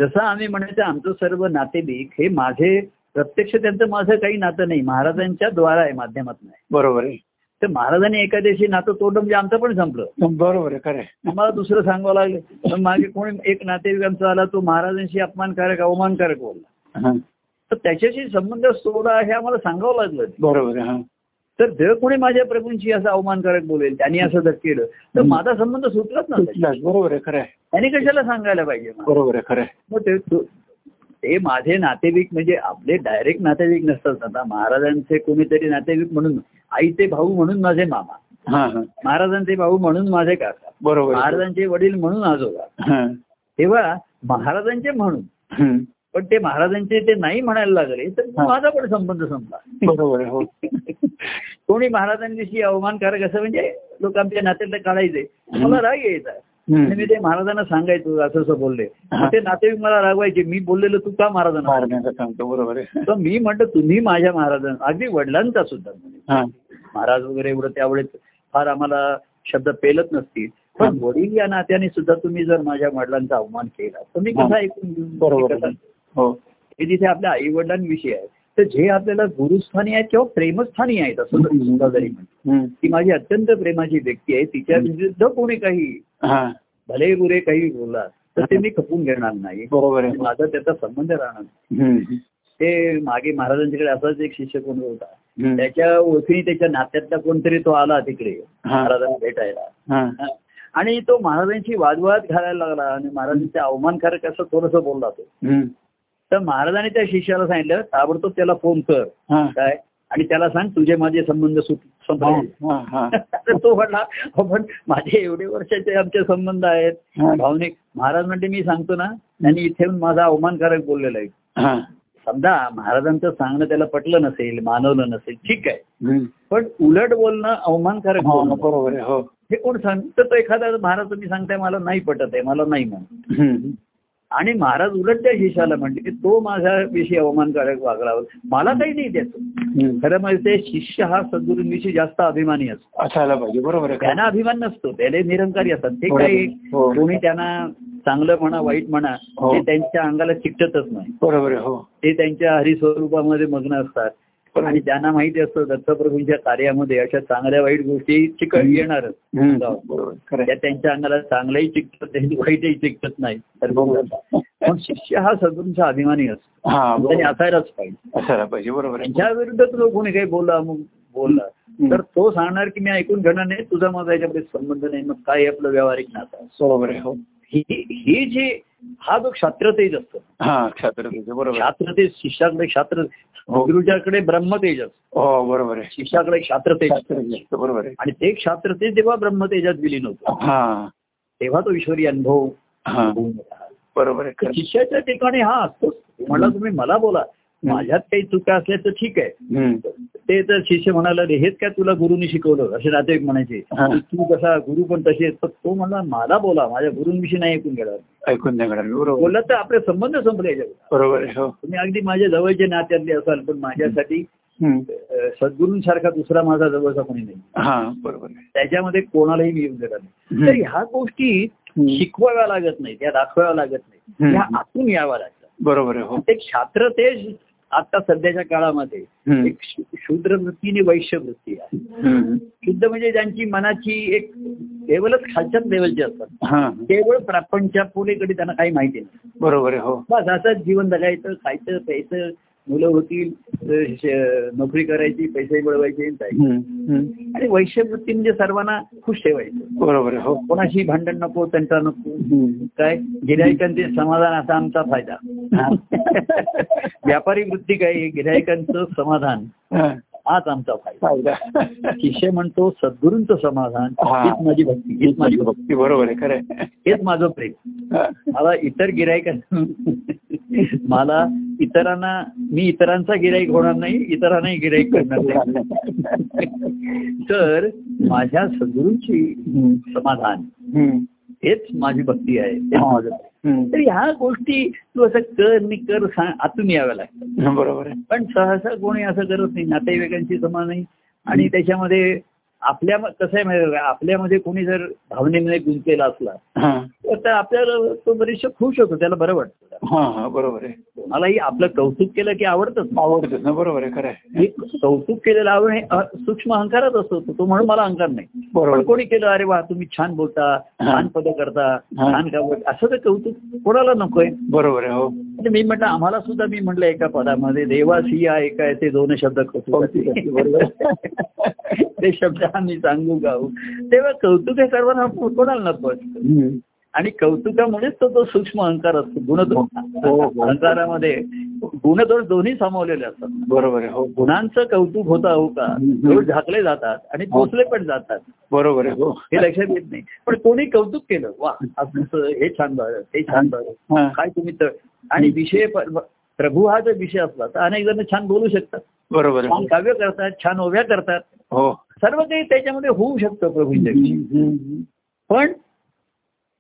जसं आम्ही म्हणायचं आमचं सर्व नातेवाईक हे माझे प्रत्यक्ष त्यांचं माझं काही नातं नाही महाराजांच्या द्वारा आहे माध्यमातून बरोबर आहे तर महाराजांनी एखाद्याशी नातं तोडलं म्हणजे आमचं पण संपलं बरोबर आहे खरं. आम्हाला दुसरं सांगावं लागलं पण मागे कोणी एक नातेवाईक आमचा आला तो महाराजांशी अपमानकारक अवमानकारक बोलला तर त्याच्याशी संबंध सोडा हे आम्हाला सांगावं लागलं बरोबर आहे तर जर कोणी माझ्या प्रभूंशी असं अवमानकारक बोलेल त्यांनी असं जर केलं तर. माझा संबंध सुटलाच ना. बरोबर आहे खरं आहे त्यांनी कशाला सांगायला पाहिजे मला? बरोबर आहे खरं. मग ते तो- माझे नातेवाईक म्हणजे आपले डायरेक्ट नातेवाईक नसतात आता महाराजांचे कोणीतरी नातेवाईक म्हणून आईचे भाऊ म्हणून माझे मामा. महाराजांचे भाऊ म्हणून माझे काका. बरोबर. महाराजांचे वडील म्हणून आजोबा. तेव्हा महाराजांचे म्हणून. पण ते महाराजांचे ते नाही म्हणायला लागले तर. माझा पण संबंध संपला. बरोबर हो. कोणी महाराजांविषयी अवमानकारक असं म्हणजे लोक आमच्या नात्यातले काढायचे. मला राग यायचा. आणि मी. ते महाराजांना सांगायचो असं असं बोलले. ते नातेवाईक मला रागवायचे मी बोललेलो तू का महाराजांना सांगतो बरोबर आहे. तर मी म्हणतो तुम्ही माझ्या महाराजांना अगदी वडिलांचा सुद्धा. महाराज वगैरे एवढं त्यावेळेस फार आम्हाला शब्द पेलत नसतील. पण वडील या नात्याने सुद्धा तुम्ही जर माझ्या वडिलांचा अवमान केला तर मी कसा ऐकून? बरोबर. हो. हे जिथे आपल्या आई वडिलांविषयी आहे तर जे आपल्याला गुरुस्थानी आहेत किंवा प्रेमस्थानी आहेत असं जर म्हणतो. ती माझी अत्यंत प्रेमाची व्यक्ती आहे. तिच्या विरुद्ध कोणी काही हा. भले बुरे काही बोलला तर ते मी खपून घेणार नाही. बरोबर आहे. माझा त्याचा संबंध राहणार. ते मागे महाराजांच्याकडे असाच एक शिष्य कोण होता. त्याच्या ओळखीने त्याच्या नात्यातला कोणतरी तो आला तिकडे. महाराजांना भेटायला. आणि तो महाराजांची वादवाद घालायला लागला आणि महाराजांच्या अवमानकारक असं थोडंसं बोलला तो. तर महाराजांनी त्या शिष्याला सांगितलं ताबडतोब त्याला फोन कर. काय? आणि त्याला सांग तुझे माझे संबंध सुट तो म्हटला "अहो, पण माझे एवढे वर्षाचे आमचे संबंध आहेत. भावनिक महाराज म्हणते मी सांगतो ना त्यांनी इथे माझा अवमानकारक बोललेला आहे. समजा महाराजांचं सांगणं त्याला पटलं नसेल मानवलं नसेल ठीक आहे. पण उलट बोलणं अवमानकारक हो, बरोबर हो. हे कोण सांगतं तो एखादा महाराज तुम्ही सांगताय मला नाही पटत आहे मला नाही म्हण हम्म. आणि महाराज उलट त्या शिष्याला म्हणले की तो माझ्याविषयी अवमानकारक वागला. मला काही नाही त्याचं. खरं म्हणजे ते शिष्य हा सद्गुरूंविषयी जास्त अभिमानी असतो. असायला पाहिजे बरोबर त्यांना अभिमान नसतो. त्याला निरंकारी असतात. ते काही हो. कोणी त्यांना चांगलं म्हणा वाईट म्हणा हो. ते त्यांच्या अंगाला चिकटतच नाही. बरोबर हो. ते त्यांच्या हरिस्वरूपामध्ये मग्न असतात. बरोबर. आणि त्यांना माहिती असतं दत्तप्रभूंच्या कार्यामध्ये अशा चांगल्या वाईट गोष्टी चिकट येणारच. त्यांच्या अंगाला चांगलंही चिकटत वाईटही चिकटत नाही. तर पण शिष्य हा सद्गुरूंचा अभिमानी असतो. हा बरोबर. असायलाच पाहिजे. असायला पाहिजे बरोबर त्यांच्या विरुद्ध तुला कोणी काही बोलला मग बोलला. तर तो सांगणार की मी ऐकून घेणार नाही तुझा माझा याच्यामध्ये संबंध नाही मग काय आपलं व्यावहारिक नातं? बरोबर आहे हो जी हा जो क्षात्रतेज असतो हा क्षात्रतेज बरोबर. क्षात्रतेज शिष्याकडे क्षात्र हो. गुरुच्याकडे ब्रह्मतेज असतो हो बरोबर आहे शिष्याकडे क्षात्रतेज असतं. असतं, बरोबर आहे आणि ते क्षात्रतेज जेव्हा ब्रह्मतेजात विलीन होतं हा तेव्हा तो ईश्वरी अनुभव. बरोबर आहे. शिष्याच्या ठिकाणी हा असतोच म्हणला तुम्ही मला बोला माझ्यात काही चुका असल्या तर ठीक आहे. ते तर शिष्य म्हणाला "रे, हेच काय तुला गुरुनी शिकवलं असे नातेवाईक म्हणायचे. तू कसा गुरु पण तसे आहेत." पण तो म्हणला मला बोला माझ्या गुरुंविषयी नाही ऐकून गेला ऐकून नाही बोलला तर आपले संबंध संपले बरोबर हो तुम्ही अगदी माझ्या जवळचे नात्यातले असाल पण माझ्यासाठी सद्गुरूंसारखा दुसरा माझा जवळचा कोणी नाही हा बरोबर त्याच्यामध्ये कोणालाही मी येऊन देणार नाही. तर ह्या गोष्टी. शिकवाव्या लागत नाही त्या दाखवाव्या लागत नाही. ह्या आतून याव्या लागतात बरोबर आहे हो ते क्षात्र तेज आता सध्याच्या काळामध्ये. एक शूद्र वृत्ती आणि वैश्य वृत्ती आहे. शुद्ध म्हणजे ज्यांची मनाची एक लेवलच खालच्याच लेवलची असतात. केवळ प्रापंच्या पुढेकडे त्यांना काही माहिती नाही. बरोबर आहे हो. बस असंच जीवन जगायचं खायचं प्यायचं मुलं होतील नोकरी करायची पैसे मिळवायचे आणि वैश्यवृत्ती म्हणजे सर्वांना खुश ठेवायचं. बरोबर हो. कोणाशी भांडण नको त्यांचा नको. काय? गिरायकांचे समाधान असा आमचा फायदा. व्यापारी वृत्ती काय? गिरायकांचं समाधान. हाच आमचा फायदा. शिष्य म्हणतो सद्गुरूंचं समाधान. हीच माझी भक्ती हीच माझी भक्ती. बरोबर आहे खरं. हेच माझं प्रेम. मला इतर गिरायक [laughs] मला इतरांना मी इतरांचा गिराईक होणार नाही इतरांनाही गिराईक करणार नाही. [laughs] तर माझ्या सद्गुरूंची. समाधान. हेच माझी भक्ती आहे. तर ह्या गोष्टी तू असं कर नि कर सांग आतून याव्या लागतात. बरोबर आहे. पण सहसा कोणी असं करत नाही नातेवाईकांची समान नाही. आणि त्याच्यामध्ये आपल्या कसं आहे माहिती आपल्यामध्ये कोणी जर भावनेमध्ये गुंतलेला असला तर आपल्याला तो बरेचशा खुश होतो त्याला बरं वाटतं. बरोबर आहे. मलाही आपलं कौतुक केलं की आवडतच. आवडतच. ना बरोबर आहे खरं आहे. हे कौतुक केलेलं आवड हे सूक्ष्म अहंकारच असतो तो म्हणून मला अहंकार नाही. बरोबर. कोणी केलं अरे वा तुम्ही छान बोलता छान पद करता. छान का असं तर कौतुक कोणाला नकोय. बरोबर आहे हो. म्हणजे मी म्हटलं आम्हाला सुद्धा मी म्हटलं एका पदामध्ये देवासी या एका ते दोन शब्द कौतुक [laughs] ते शब्द आम्ही सांगू गाऊ. तेव्हा कौतुक हे सर्वांना कोणाला नको असतं. आणि कौतुकामुळेच तो तो सूक्ष्म अहंकार असतो गुणदोष हो, हो. अहंकारामध्ये गुणदोष दोन्ही सामावलेले असतात. बरोबर आहे हो. गुणांचं कौतुक होतं हो का. दोष झाकले जातात आणि पोचले पण जातात. बरोबर आहे हो. हे लक्षात येत नाही. पण कोणी कौतुक केलं वा हे छान बरं ते छान हा. काय तुम्ही तर आणि विषय प्रभू हा जर विषय असला तर अनेक जण छान बोलू शकतात. बरोबर छान काव्य करतात छान ओव्या करतात. हो. सर्व काही त्याच्यामध्ये होऊ शकतं प्रभूंच्या. पण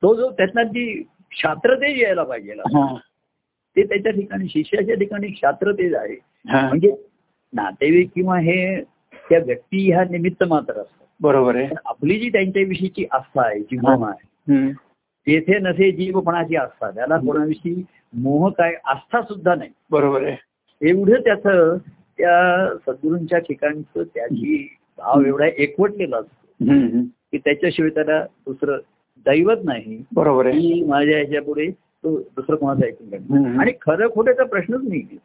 तो जो त्यातनं जी शास्त्रतेज यायला पाहिजे हा. ते त्याच्या ठिकाणी शिष्याच्या ठिकाणी शास्त्रतेज आहे. म्हणजे नातेवाईक किंवा हे त्या व्यक्ती ह्या निमित्त मात्र असतात. बरोबर आहे. आपली जी त्यांच्याविषयीची आस्था आहे जी मोह आहे. तेथे नसे जीवपणाची आस्था त्याला कोणाविषयी मोह काय आस्था सुद्धा नाही. बरोबर आहे. एवढं त्याचं त्या सद्गुरूंच्या ठिकाणचं त्याची भाव एवढा एकवटलेला असतो. की त्याच्याशिवाय त्याला दुसरं दैवत नाही. बरोबर आहे. की माझ्या ह्याच्या पुढे तो दुसरं कोणाचं ऐकून. आणि खरं खोट्याचा प्रश्नच नाही.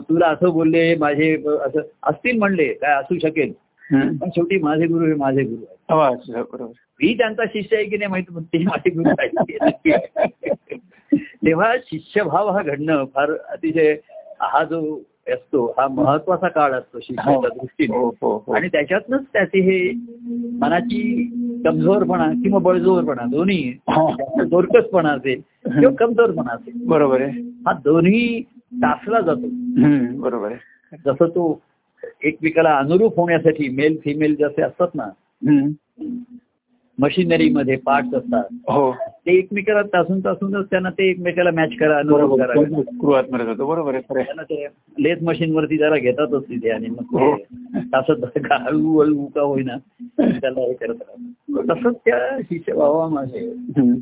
तुला असं बोलले माझे असं असतील म्हणले काय असू शकेल. पण शेवटी माझे गुरु हे माझे गुरु आहेत. हो, बरोबर. मी त्यांचा शिष्य आहे की नाही माहिती पण ते माझे गुरु आहेत. हे. [laughs] तेव्हा शिष्यभाव हा घडणं फार अतिशय हा जो असतो. हा महत्त्वाचा काळ असतो शिष्याच्या दृष्टीने. हो हो हो. आणि त्याच्यातनच त्याचे हे मनाची कमजोरपणा किंवा बळजोरपणा दोन्ही हा. दोरकसपणा असेल किंवा कमजोरपणा असेल. बरोबर आहे. हा दोन्ही टासला जातो. बरोबर आहे. जसं तो एकमेकाला अनुरूप होण्यासाठी मेल फिमेल जसे असतात ना. मशिनरीमध्ये पार्ट्स असतात. हो. ते एकमेकाला तासून तासूनच त्यांना ते एकमेकाला मॅच करा मध्ये जातो. बरोबर. त्यांना ते लेथ मशीन वरती जरा घेतातच तिथे आणि मग हो. तासत हळू हळू का होईना त्याला हे करत राहतात. तसंच त्या शिष्यभावामध्ये.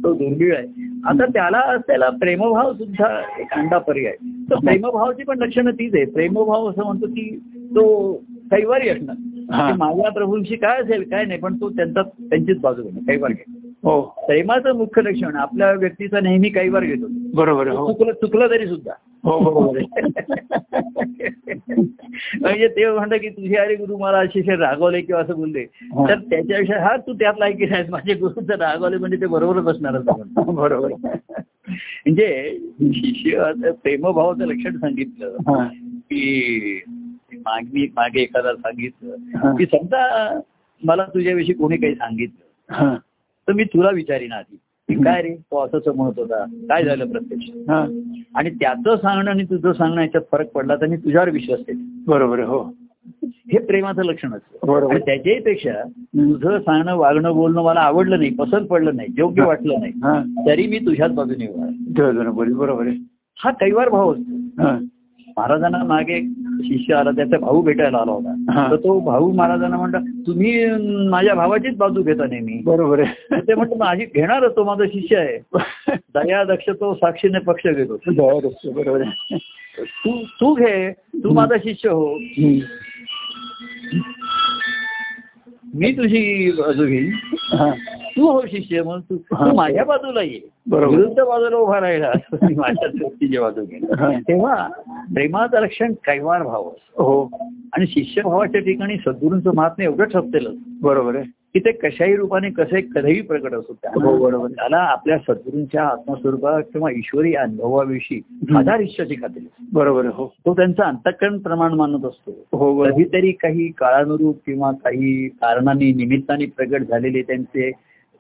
तो दुर्मिळ आहे. आता त्याला असलेला प्रेमभाव सुद्धा एक अंडा पर्याय तर प्रेमभावाची पण लक्षणं तीच आहे. प्रेमभाव असं म्हणतो की तो कैवारी असणार. हा. माझ्या प्रभूंशी काय असेल काय नाही पण तो त्यांचा त्यांचीच बाजू घेणार कैवार घेणार. हो. प्रेमाचं मुख्य लक्षण आपल्या व्यक्तीचा नेहमी कैवार घेतो. बरोबर हो. चुकलं चुकलं तरी सुद्धा. हो बरोबर आहे म्हणजे ते म्हणतं की तुझे अरे गुरु मला अतिशय रागवले किंवा असं बोलले. हा. तर त्याच्याविषयी हा तू त्यात लायकी नाहीस माझे गुरु जर रागवले म्हणजे ते बरोबरच असणार असं म्हणतो. बरोबर. म्हणजे शिष्य प्रेमभावाचं लक्षण सांगितलं हा. की मागे मागे एखादा. सांगितलं. की समजा मला तुझ्याविषयी कोणी काही सांगितलं. तर मी तुला विचारीन आधी. काय रे? तो असंच म्हणत होता. काय झालं प्रत्यक्ष? हा. आणि त्याचं सांगणं आणि तुझं सांगणं याच्यात फरक पडला तर मी तुझ्यावर विश्वास ठेवेन. बरोबर हो. हे प्रेमाचं लक्षण असतं. आणि त्याच्याही पेक्षा तुझं सांगणं वागणं बोलणं मला आवडलं नाही पसंत पडलं नाही योग्य वाटलं नाही. तरी मी तुझ्याच बाजूने बरोबर आहे. हा कैवार भाव असतो. महाराजांना मागे शिष्य आला त्याचा भाऊ भेटायला आला. होता. तर तो भाऊ महाराजांना म्हणता तुम्ही माझ्या भावाचीच बाजू घेता नेहमी. बरोबर आहे. ते म्हणतो माझी घेणारच तो माझा शिष्य आहे. [laughs] दया दक्ष तो साक्षीने पक्ष घेतो. बरोबर आहे तू तू घे तू माझा शिष्य हो. मी तुझी बाजू घेईन. तू हो शिष्य मग तू. तू माझ्या बाजूला ये बरोबर. विरुद्ध बाजूला उभा राहिला माझ्या व्यक्तीची बाजू घेईन हा. तेव्हा प्रेमाचं लक्षण कैवार भाव. हो आणि शिष्यभावाच्या ठिकाणी सद्गुरूंचं महात्म्य एवढं ठरतेलं बरोबर आहे की ते कशाही रूपाने कसे कधीही प्रकट असतो हो, बरोबर. त्याला आपल्या सद्गुरूंच्या आत्मस्वरूपात किंवा ईश्वरी अनुभवाविषयी आधार इच्छाची खात्री. बरोबर हो तो त्यांचा अंतकरण प्रमाण मानत असतो हो कधीतरी काही काळानुरूप किंवा काही कारणाने निमित्ताने प्रगट झालेले त्यांचे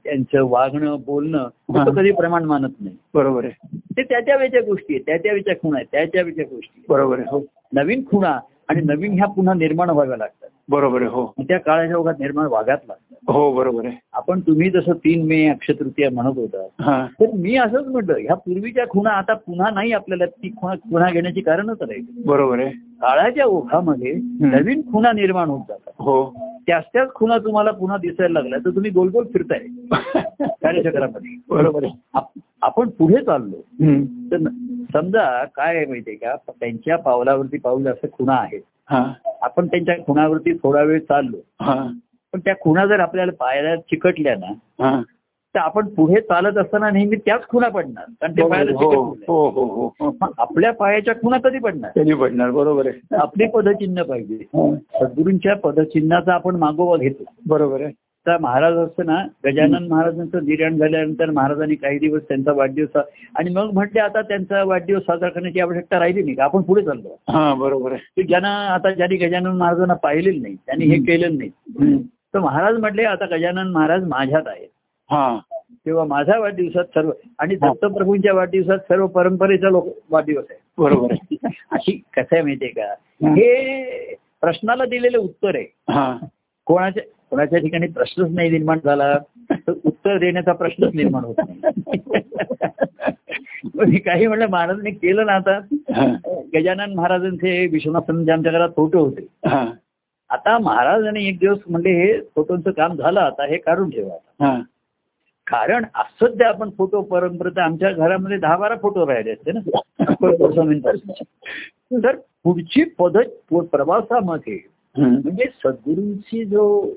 त्यांचं वागणं बोलणं हा. कधी प्रमाण मानत नाही. बरोबर आहे. ते त्याच्या वेळच्या गोष्टी आहेत त्याच्या वेळच्या खुणा आहेत त्याच्या वेळच्या गोष्टी. बरोबर आहे हो. नवीन खुणा आणि नवीन ह्या पुन्हा निर्माण व्हाव्या लागतात. बरोबर आहे हो. त्या काळाच्या ओघात निर्माण व्हाव्यात लागतात. हो बरोबर आहे. आपण तुम्ही जसं तीन मे अक्षतृतीया म्हणत होता तर मी असंच म्हटलं ह्या पूर्वीच्या खुणा आता पुन्हा नाही आपल्याला ती खुणा खुणा घेण्याची कारणच राहील. बरोबर आहे. काळाच्या ओघामध्ये नवीन खुणा निर्माण होत जातात. हो. त्याच त्याच खुणा तुम्हाला पुन्हा दिसायला लागल्या तर तुम्ही गोल गोल फिरताय. कार्यचक्रामध्ये बरोबर आपण पुढे चाललो. तर समजा काय आहे माहितीये का त्यांच्या पावलावरती पाऊल असं खुणा आहेत आपण त्यांच्या खुणावरती थोडा वेळ चाललो. पण त्या खुणा जर आपल्याला पायाला चिकटल्या ना तर आपण पुढे चालत असताना नेहमी त्याच खुणा पडणार. कारण ते पायाला हो हो हो आपल्या पायाच्या खुणा कधी पडणार? त्यांनी पडणार? बरोबर आहे. आपली पदचिन्ह पाहिजे. सद्गुरूंच्या पदचिन्हाचा आपण मागोवा घेतो. बरोबर आहे. तर महाराज असताना गजानन महाराजांचं निर्याण झाल्यानंतर महाराजांनी काही दिवस त्यांचा वाढदिवस आणि मग म्हटले आता त्यांचा वाढदिवस साजरा करण्याची आवश्यकता राहिली नाही. का आपण पुढे चाललो. हा बरोबर आहे. की ज्यांना आता ज्यांनी गजानन महाराजांना पाहिलेलं नाही त्यांनी हे केलेलं नाही. तर महाराज म्हटले आता गजानन महाराज माझ्यात आहेत. हा. तेव्हा माझ्या वाढदिवसात सर्व आणि दत्तप्रभूंच्या वाढदिवसात सर्व परंपरेचा लोक वाढदिवस आहे. बरोबर आहे. [laughs] अशी कसं आहे माहितीये का? हे. प्रश्नाला दिलेलं उत्तर आहे. हा. कोणाच्या कोणाच्या ठिकाणी प्रश्नच नाही निर्माण झाला तर उत्तर देण्याचा प्रश्नच निर्माण होत नाही. [laughs] काही म्हणलं महाराजांनी केलं ना आता. गजानन महाराजांचे विश्वनाथ स्वामींचे आमच्या घरात फोटो होते. आता महाराजांनी एक दिवस म्हणले हे फोटोंचं काम झालं आता हे काढून ठेवा कारण असं आपण फोटो परंपरेत आमच्या घरामध्ये दहा बारा फोटो राहिले असते ना तर पुढची पद्धत प्रवासामध्ये. म्हणजे सद्गुरूंची जो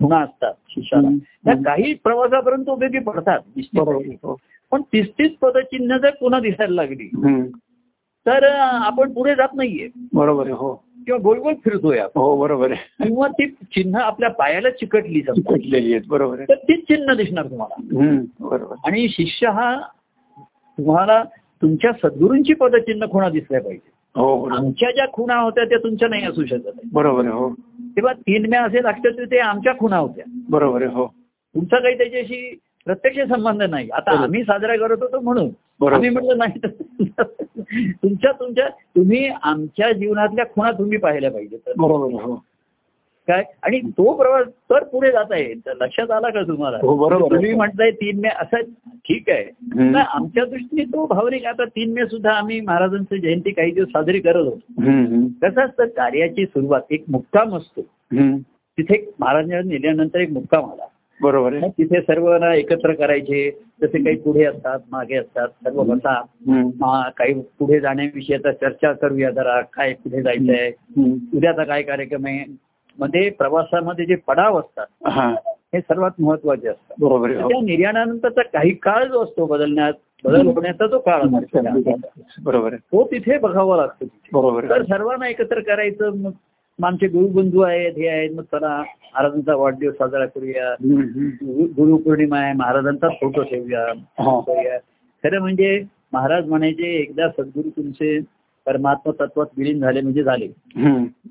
खुणा असतात शिष्याला. त्या काही प्रवासापर्यंत उपयोगी पडतात. पण तीस तीस पदचिन्ह जर पुन्हा दिसायला लागली. तर आपण पुढे जात नाहीये बरोबर आहे हो किंवा गोल गोल फिरतोय आपण. हो बरोबर आहे. किंवा ती चिन्ह आपल्या पायाला चिकटली चिकटलेली आहेत बरोबर तर तीच चिन्ह दिसणार तुम्हाला. बरोबर. आणि शिष्य हा तुम्हाला तुमच्या सद्गुरूंची पदचिन्ह खुणा दिसल्या पाहिजे. हो आमच्या ज्या खुणा होत्या त्या तुमच्या नाही असू शकत. बरोबर हो. तेव्हा तीन मे असे लक्षात ते आमच्या खुणा होत्या. बरोबर आहे हो. तुमचा काही त्याच्याशी प्रत्यक्ष संबंध नाही आता. आम्ही साजरा करत होतो म्हणून. आम्ही म्हटलं नाही तर [laughs] तुमच्या तुमच्या तुम्ही आमच्या जीवनातल्या खुणा तुम्ही पाहिल्या पाहिजे तर हो काय आणि तो प्रवास तर पुढे जात आहे तर लक्षात आला का तुम्हाला हो, आहे. तुम्ही म्हणताय तीन मे असं ठीक आहे. तर आमच्या दृष्टीने तो भावनिक आता तीन मे सुद्धा आम्ही महाराजांची जयंती काही दिवस साजरी करत होतो. कसं असतं कार्याची सुरुवात एक मुक्काम असतो. तिथे महाराजांना नेल्यानंतर एक मुक्काम आला बरोबर आहे. मग तिथे सर्वांना एकत्र करायचे जसे काही पुढे असतात मागे असतात सर्व बसा. मा- काही पुढे जाण्याविषयी आता चर्चा करूया जरा काय पुढे जायचंय. उद्याचा काय कार्यक्रम आहे? मध्ये प्रवासामध्ये जे पडाव असतात हा. हे सर्वात महत्त्वाचे असतात. बरोबर आहे. हो त्या निर्याणानंतरचा काही काळ जो असतो बदलण्यात बदल होण्याचा जो काळ असतो. बरोबर आहे. तो तिथे बघावा लागतो. बरोबर तर आहे सर्वांना एकत्र करायचं मग मग आमचे गुरुबंधू आहेत हे आहेत. मग चला महाराजांचा वाढदिवस साजरा करूया. गुरुपौर्णिमा आहे. महाराजांचा फोटो ठेवूया. खरं म्हणजे महाराज म्हणायचे एकदा सद्गुरू तुमचे परमात्मा तत्वात विलीन झाले म्हणजे झाले.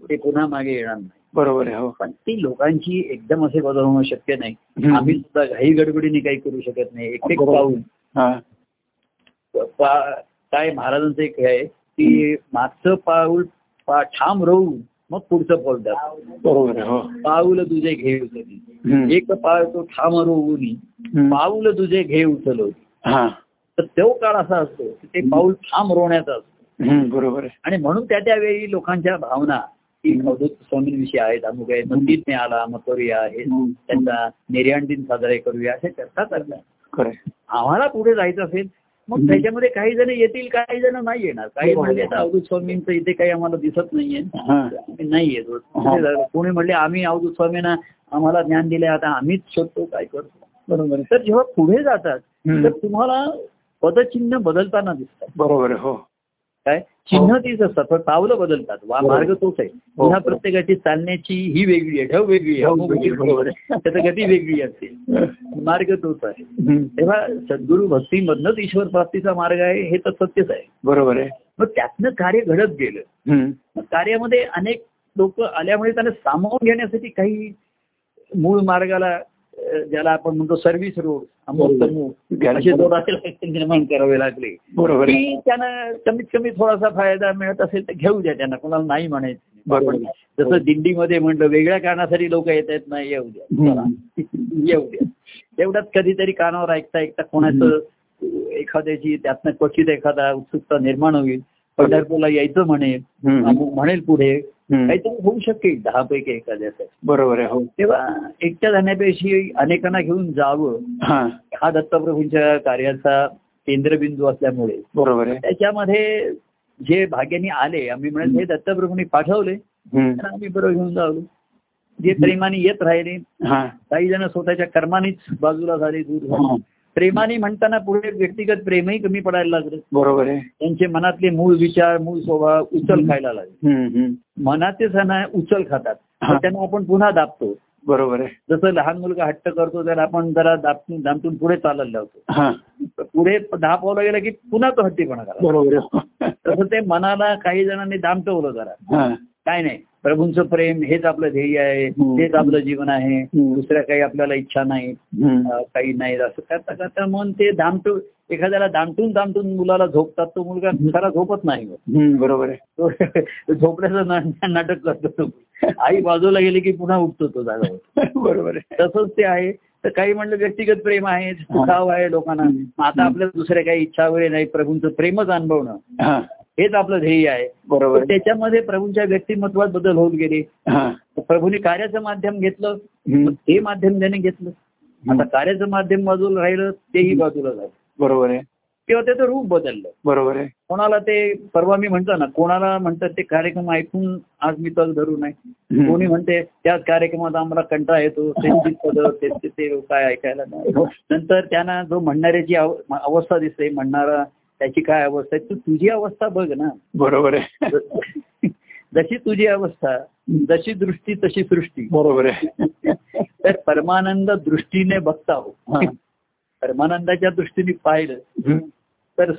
ते पुन्हा मागे येणार नाही. बरोबर आहे हो. पण ती लोकांची एकदम असे बदल होणं शक्य नाही. आम्ही सुद्धा घाई गडबडीने काही करू शकत नाही. एक एक बरोबर. पाऊल हा. पा- काय महाराजांचं एक आहे की मागचं पाऊल ठाम राहून मग पुढचं पाऊल टाक बरोबर आहे हो. पाऊल तुझे घे उचलली. एक पाळ तो ठाम हम्म. पाऊल तुझे घे उचलवली हा. तर तो काळ असा असतो की ते पाऊल ठाम रोवण्याचा असतो. बरोबर आहे. आणि म्हणून त्या त्यावेळी लोकांच्या भावना की अवधूत स्वामींविषयी आहेत अमुक आहे मंदिर ने आला मग करूया हे हम्म. त्यांचा निर्याण दिन साजरे करूया अशा चर्चा आहे. आम्हाला पुढे जायचं असेल मग. त्याच्यामध्ये काही जण येतील काही जण नाही येणार काही. म्हणले आता अवधूत स्वामींचं इथे काही आम्हाला दिसत नाहीये नाही येतो जायचं? कोणी म्हणले आम्ही अवधूत स्वामींना आम्हाला ज्ञान दिले आता आम्हीच शोधतो काय करतो बरोबर. तर जेव्हा पुढे जातात. तर तुम्हाला पदचिन्ह बदलताना दिसतात बरोबर हो काय? चिन्ह तीच असतात पण पावलं बदलतात वा. मार्ग तोच आहे. हो. पुन्हा प्रत्येकाची चालण्याची ही वेगळी आहे ढव वेगळी आहे. आहे. त्याचं गती वेगळी असते. मार्ग तोच आहे. तेव्हा सद्गुरू भक्तीमधनच ईश्वर प्राप्तीचा मार्ग आहे हे तर सत्यच आहे. बरोबर आहे. मग त्यातनं कार्य घडत गेलं. कार्यामध्ये अनेक लोक आल्यामुळे त्यांना सामावून घेण्यासाठी काही मूळ मार्गाला ज्याला आपण म्हणतो सर्व्हिस रोड असे. रोड निर्माण करावे लागले. बरोबर त्यांना कमीत कमी थोडासा फायदा मिळत असेल तर घेऊ द्या त्यांना कोणाला नाही म्हणायचं. बरोबर. जसं दिंडीमध्ये म्हणलं वेगळ्या कारणासाठी लोक येत आहेत नाही येऊ द्या. येऊ द्या. तेवढ्यात कधीतरी कानावर ऐकता ऐकता कोणाचं एखाद्याची त्यातनं क्वचित एखादा उत्सुकता निर्माण होईल. पंढरपूरला यायचं. अमुक म्हणेल पुढे. काहीतरी होऊ शकेल दहा पैकी एखाद्याचं. बरोबर आहे हो. तेव्हा एकट्या जाण्यापेक्षा अनेकांना घेऊन जावं हा. दत्तप्रभूंच्या कार्याचा केंद्रबिंदू असल्यामुळे. बरोबर आहे. त्याच्यामध्ये जे भाग्याने आले आम्ही म्हणत हे दत्तप्रभूंनी पाठवले. तर आम्ही बरोबर घेऊन जाऊ जे प्रेमाने येत राहिले काही जण स्वतःच्या कर्मानेच बाजूला झाले दूर झाले. प्रेमाने म्हणताना पुढे व्यक्तिगत प्रेमही कमी पडायला लागले. बरोबर आहे. त्यांचे मनातले मूळ विचार मूळ स्वभाव उचल खायला लागले. मनाचे सण उचल खातात. त्यांना आपण पुन्हा दाबतो. बरोबर आहे. जसं लहान मुलगा हट्ट करतो त्याला आपण जरा दाबतून दाबतून पुढे चालायला लावतो. हा. पुढे दहा पावलं गेलं की पुन्हा तो हट्टीपणा करा बरोबर आहे. तसं ते मनाला काही जणांनी दामटवलं जरा. हा. काय नाही. प्रभूंचं प्रेम हेच आपलं ध्येय आहे. हेच आपलं जीवन आहे. दुसऱ्या काही आपल्याला इच्छा नाही. काही नाही. असं करता करता मन ते दामटू एखाद्याला दामटून दामटून मुलाला झोपतात तो मुलगा खरा झोपत नाही. बरोबर आहे. तो [laughs] झोपण्याचं नाटक करतो तो. आई बाजूला गेली की पुन्हा उठतो तो जागावर. [laughs] बरोबर आहे. तसंच ते आहे. तर काही म्हणलं व्यक्तिगत प्रेम आहे सुखाव आहे लोकांना. आता आपल्याला दुसऱ्या काही इच्छा वगैरे नाही प्रभूंचं प्रेमच अनुभवणं. हेच आपलं ध्येय आहे. बरोबर. त्याच्यामध्ये प्रभूंच्या व्यक्तिमत्वात बदल होत गेले. हा. प्रभूंनी कार्याचं माध्यम घेतलं. ते माध्यम त्याने घेतलं. आता कार्याचं माध्यम बाजूला राहिलं तेही बाजूला झालं. बरोबर आहे. किंवा त्याचं रूप बदललं. बरोबर आहे. कोणाला ते परवा मी म्हणतो ना कोणाला म्हणतात ते कार्यक्रम ऐकून आज मी तग धरू नाही. कोणी म्हणते त्याच कार्यक्रमात आम्हाला कंटाळा येतो [laughs] ते- काय ऐकायला नाही. नंतर त्यांना जो म्हणणाऱ्याची अव- अवस्था दिसते म्हणणारा त्याची काय अवस्था आहे? तू तुझी अवस्था बघ ना. बरोबर आहे. जशी तुझी अवस्था जशी दृष्टी तशी सृष्टी. बरोबर आहे. तर परमानंद दृष्टीने बघता हो. हा. परमानंदाच्या दृष्टीने पाहिलं. तर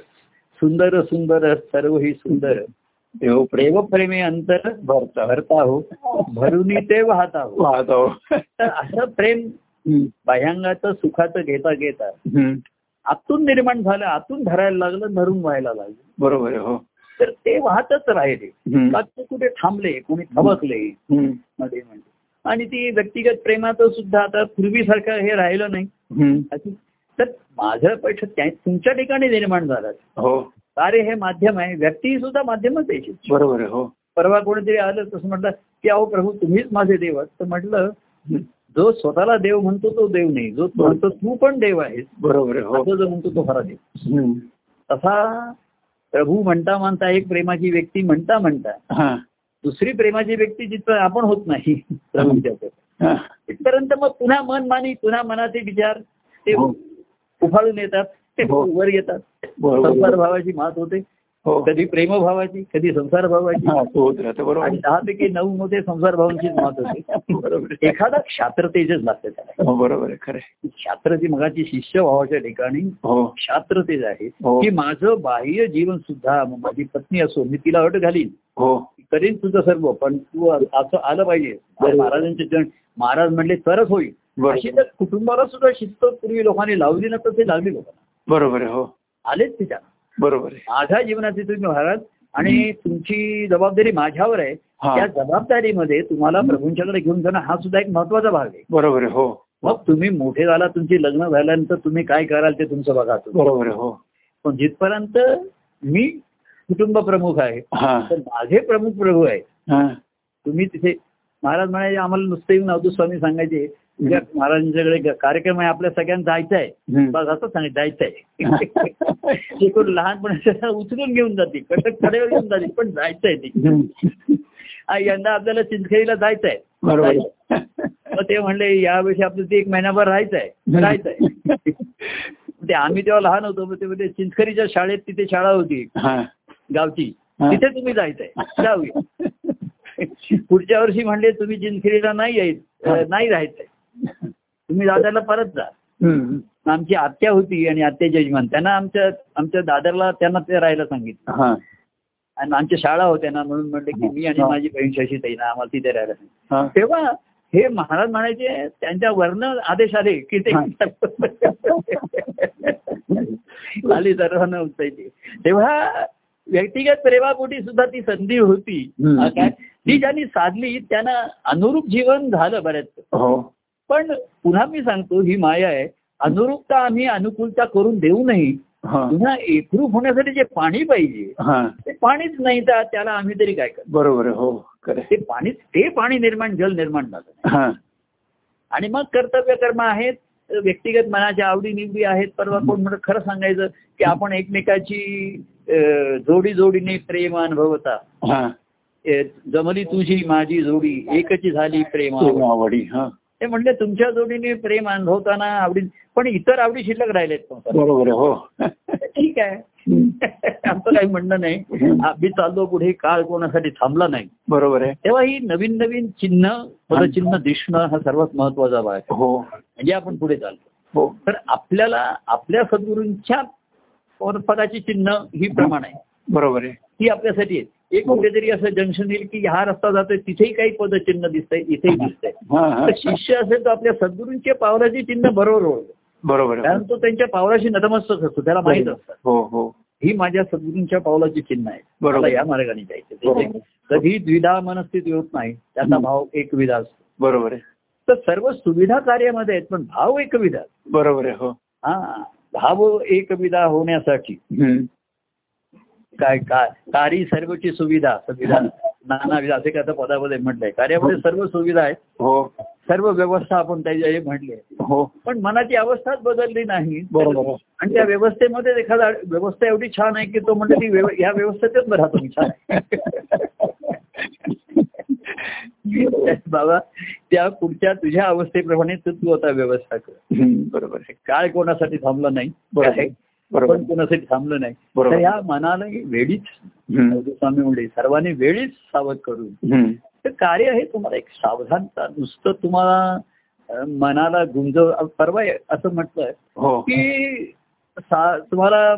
सुंदर सुंदर सर्व ही सुंदर. देव प्रेम प्रेम अंतर भरता भरता हो. भरूनी ते वाहता हो. वाहत आहो तर असं प्रेम. बाह्यांगाचं सुखाचं घेता घेता. आतून निर्माण झालं आतून धरायला लागलं धरून व्हायला लागलं. बरोबर आहे हो. तर ते वाहतच राहिले. बाकी कुठे थांबले कोणी थबकले. मध्ये म्हणजे आणि ती व्यक्तिगत प्रेमाचं सुद्धा आता पूर्वीसारखं हे राहिलं नाही. तर माझं पैठ तुमच्या ठिकाणी निर्माण झालं. हो. कार्य हे माध्यम आहे. व्यक्ती सुद्धा माध्यमच आहे. बरोबर आहे हो. परवा कोणीतरी आलं तसं म्हटलं की अहो प्रभू तुम्हीच माझे देव आहात तर म्हटलं. जो स्वतःला देव म्हणतो तो देव नाही जो म्हणतो तू पण देव आहेस बरोबर हो असं जो म्हणतो तो खरा देव. तसा प्रभू म्हणता म्हणता एक प्रेमाची व्यक्ती म्हणता म्हणता दुसरी प्रेमाची व्यक्ती जिथं आपण होत नाही प्रभूच्या हा. तिथपर्यंत मग पुन्हा मन मानी पुन्हा मनाचे विचार ते हो. उफाळून येतात ते हो. वर येतात संसार. भावाची मात होते कधी प्रेमभावाची कधी संसार भावाची हा तो होत राहतं बरोबर. आणि. दहा पैकी नऊ मध्ये संसार भावांचीच मात होते. बरोबर. एखादा क्षात्र तेजच लागते त्याला. हो बरोबर खरं आहे. क्षात्रची मगाची शिष्य भावाच्या ठिकाणी हो. क्षात्र तेज आहे. हो. की माझं बाह्य जीवन सुद्धा मग माझी पत्नी असो मी तिला अट घालीन. हो. करीन तुझं सर्व पण तू असं आलं पाहिजे. महाराजांचे जण महाराज म्हणले तरच होईल. अशी तर कुटुंबाला सुद्धा शिस्त पूर्वी लोकांनी लावली ना तर ते लागली लोकांना. बरोबर आहे हो. आलेच तिच्या. बरोबर आहे. माझ्या जीवनाची तुम्ही महाराज आणि तुमची जबाबदारी माझ्यावर आहे. त्या जबाबदारीमध्ये तुम्हाला प्रभूंच्याकडे घेऊन जाणं हा सुद्धा एक महत्त्वाचा भाग आहे. बरोबर आहे हो. मग तुम्ही मोठे झाला तुमची लग्न झाल्यानंतर तुम्ही काय कराल ते तुमचं बघा. बरोबर हो. पण जिथपर्यंत मी कुटुंब प्रमुख आहे हा. तर माझे प्रमुख प्रभू आहे हा. तुम्ही तिथे महाराज म्हणायचे आम्हाला नुसतं येऊन अवधूत स्वामी सांगायचे उद्या महाराजांच्याकडे कार्यक्रम आहे आपल्या सगळ्यांना जायचं आहे. बस असं सांगायचं जायचं आहे [laughs] ते कोण लहानपणाच्या उचलून घेऊन जाते कटक कडेवर घेऊन जाते पण जायचं आहे ते यंदा आपल्याला चिंचखेरीला जायचं आहे बरोबर मग ते म्हणले यावेळी आपलं ते एक महिनाभर राहायचं आहे राहायचं आहे ते आम्ही तेव्हा लहान होतो ते म्हणजे चिंचखरीच्या शाळेत तिथे शाळा होती. हा. गावची. तिथे तुम्ही जायचंय. जाऊया. पुढच्या वर्षी म्हणले तुम्ही चिंचखेरीला नाही यायच नाही राहायचंय. तुम्ही दादरला परत जा. हम्म. आमची आत्या होती आणि आत्या जजमान. त्यांना आमच्या आमच्या दादरला त्यांना ते राहायला सांगितलं. हा. आणि आमच्या शाळा होत्या ना म्हणून म्हणले की मी आणि. माझी बहीण शशी ताई ना आम्हाला तिथे राहायला सांगितलं. तेव्हा हे महाराज म्हणायचे त्यांच्या वर्ण आदेश आले की ते [laughs] आली सर्वांना उचायची तेव्हा व्यक्तिगत प्रेमापोटी सुद्धा ती संधी होती? ती ज्यांनी साधली त्यांना अनुरूप जीवन झालं बऱ्याच. हो. पण पुन्हा मी सांगतो ही माया आहे. अनुरूपता आम्ही अनुकूलता करून देऊ नाही. हा. पुन्हा एकरूप होण्यासाठी जे पाणी पाहिजे हा. ते पाणीच नाही तर त्याला आम्ही तरी काय करतो बरोबर हो. ते पाणी ते पाणी निर्माण जल निर्माण झालं. हा. आणि मग कर्तव्य कर्म आहेत व्यक्तिगत मनाच्या आवडी निवडी आहेत. परवा कोण म्हणत खरं सांगायचं की आपण एकमेकाची जोडी जोडीने प्रेम अनुभवता जमली तुझी माझी जोडी एकची झाली प्रेम आवडी ते म्हणले तुमच्या जोडीने प्रेम अनुभवताना आवडी पण इतर आवडी शिल्लक राहिलेत. बरोबर आहे हो. ठीक आहे. आमचं काही म्हणणं नाही. आम्ही चाललो पुढे काळ कोणासाठी थांबला नाही. बरोबर आहे. तेव्हा ही नवीन नवीन चिन्ह पदचिन्ह दिसणं हा सर्वात महत्त्वाचा भाग आहे. हो. म्हणजे आपण पुढे चालतो हो. तर आपल्याला आपल्या सद्गुरूंच्या पदाची चिन्ह ही प्रमाण आहे. बरोबर आहे. ही आपल्यासाठी आहे. एक कुठेतरी असं जंक्शन येईल की हा रस्ता जातोय तिथेही काही पदचिन्ह दिसतंय इथेही दिसतंय. हा हा. तर शिष्य असेल तर आपल्या सद्गुरूंच्या पावलाची चिन्ह बरोबर ओळख बरोबर कारण तो त्यांच्या पावलाशी नतमस्तक असतो त्याला माहीत असतं. हो हो. ही माझ्या सद्गुरूंच्या पावलाची चिन्ह आहे. बरोबर. या मार्गाने जायचं. तिथे कधी द्विधा मनस्थिती होत नाही त्याचा हं. भाव एकविधा असतो. बरोबर आहे. तर सर्व सुविधा कार्यामध्ये आहेत पण भाव एकविधा. बरोबर आहे हो. हा भाव एकविधा होण्यासाठी. काय काय कार्य सर्वची सुविधा सुविधा. नानाविध असे काय पदामध्ये म्हटलंय कार्यामध्ये सर्व सुविधा आहेत. हो. सर्व व्यवस्था आपण त्याच्या हे म्हटली. आहे हो. पण मनाची अवस्थाच बदलली नाही. बरोबर. आणि त्या व्यवस्थेमध्ये एखादा व्यवस्था एवढी छान आहे की तो म्हणतो ती व्यव- या व्यवस्थेतच राहतो मी छान. [laughs] बाबा त्या पुढच्या तुझ्या अवस्थेप्रमाणे तू आता व्यवस्था कर. बरोबर. आहे काळ कोणासाठी थांबला नाही. काय? पण कोणासाठी थांबलं नाही. तर या मनाला वेळीच. स्वामी म्हणले सर्वांनी वेळीच सावध करून. तर कार्य आहे तुम्हाला एक सावधानता नुसतं तुम्हाला मनाला गुंजव परवा असं म्हटलंय हो की तुम्हाला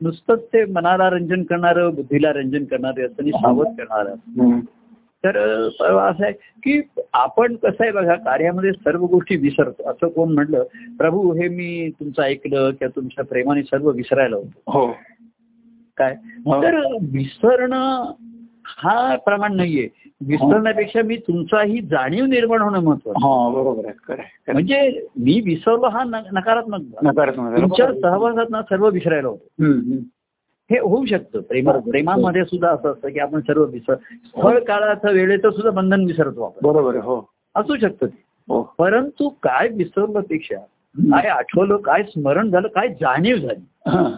नुसतंच ते मनाला रंजन करणारं बुद्धीला रंजन करणारं असं आणि सावध करणारं. तर परवा असं आहे की आपण कसं आहे बघा कार्यामध्ये सर्व गोष्टी विसरतो असं कोण म्हटलं प्रभू हे मी तुमचं ऐकलं किंवा तुमच्या प्रेमाने सर्व विसरायला होतं हो काय हो. तर विसरणं हा प्रमाण नाहीये विसरण्यापेक्षा मी तुमचाही जाणीव निर्माण होणं महत्वाचं हा बरोबर. म्हणजे मी विसरलो हा नकारात्मक. नकारात्मक. तुमच्या सहवासात ना सर्व विसरायला होतं. हे होऊ शकतं. प्रेमा प्रेमामध्ये सुद्धा असं असतं की आपण सर्व विसर स्थळ काळाचं वेळेचं सुद्धा बंधन विसरतो आपण. बरोबर आहे हो. असू शकतं ते. हो. परंतु काय विसरलं पेक्षा काय आठवलं काय स्मरण झालं काय जाणीव झाली. हा.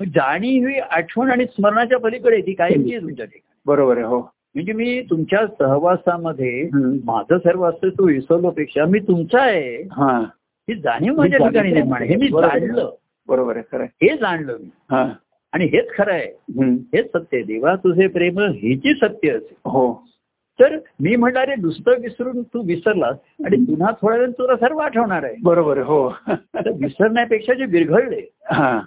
जाणीव ही आठवण आणि स्मरणाच्या पलीकडे ती आहे तुमच्या ठिकाणी. बरोबर आहे हो. म्हणजे मी तुमच्या सहवासामध्ये. माझं सर्व असतं तो विसरलोपेक्षा मी तुमचा आहे. हा. ही जाणीव माझ्या ही ठिकाणी. निर्माण. हे मी. जाणलं. बरोबर आहे खरं. हे जाणलं मी. हा. आणि हेच खरं आहे. हेच सत्य आहे. देवा तुझे प्रेम हेची सत्य असेल हो. तर मी म्हणणार नुसतं विसरून तू विसरलास आणि पुन्हा थोड्या वेळ तुला सर्व आठवणार आहे. बरोबर हो. विसरण्यापेक्षा जे विरघळले हा.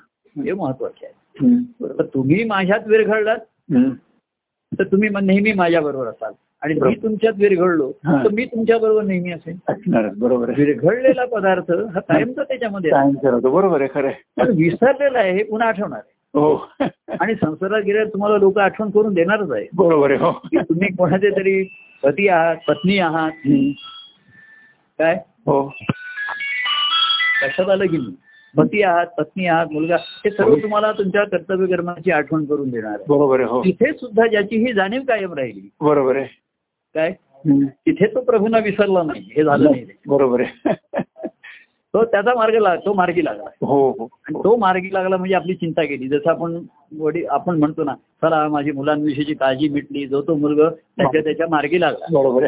महत्त्वाचे आहे. बरोबर. तुम्ही माझ्यात विरघळलात. तर तुम्ही नेहमी माझ्या बरोबर असाल. आणि मी. तुमच्यात विरघळलो. तर मी तुमच्या बरोबर नेहमी असेल बरोबर आहे. विरघळलेला पदार्थ हा कायमचा त्याच्यामध्ये बरोबर आहे खरं विसरलेला आहे हे पुन्हा आठवणार आहे. हो. आणि संसारात गेल्यावर तुम्हाला लोक आठवण करून देणारच आहे. बरोबर आहे हो. तुम्ही कोणाचे तरी पती आहात पत्नी आहात. काय? हो. लक्षात आलं की नाही? पती आहात पत्नी आहात मुलगा. हे सर्व तुम्हाला तुमच्या कर्तव्य कर्माची आठवण करून देणार बरोबर आहे हो. तिथे सुद्धा ज्याची ही जाणीव कायम राहिली. बरोबर आहे. काय. तिथे तो प्रभूंना विसरला नाही. हे झालं नाही. बरोबर आहे. [laughs] तो त्याचा मार्ग लाग तो मार्गी लागला. हो हो. तो मार्गी लागला म्हणजे आपली चिंता केली. जसं आपण वडील आपण म्हणतो ना चला माझी मुलांविषयीची काळजी मिटली जो तो मुलगा त्याच्या त्याच्या मार्गी लागला. बरोबर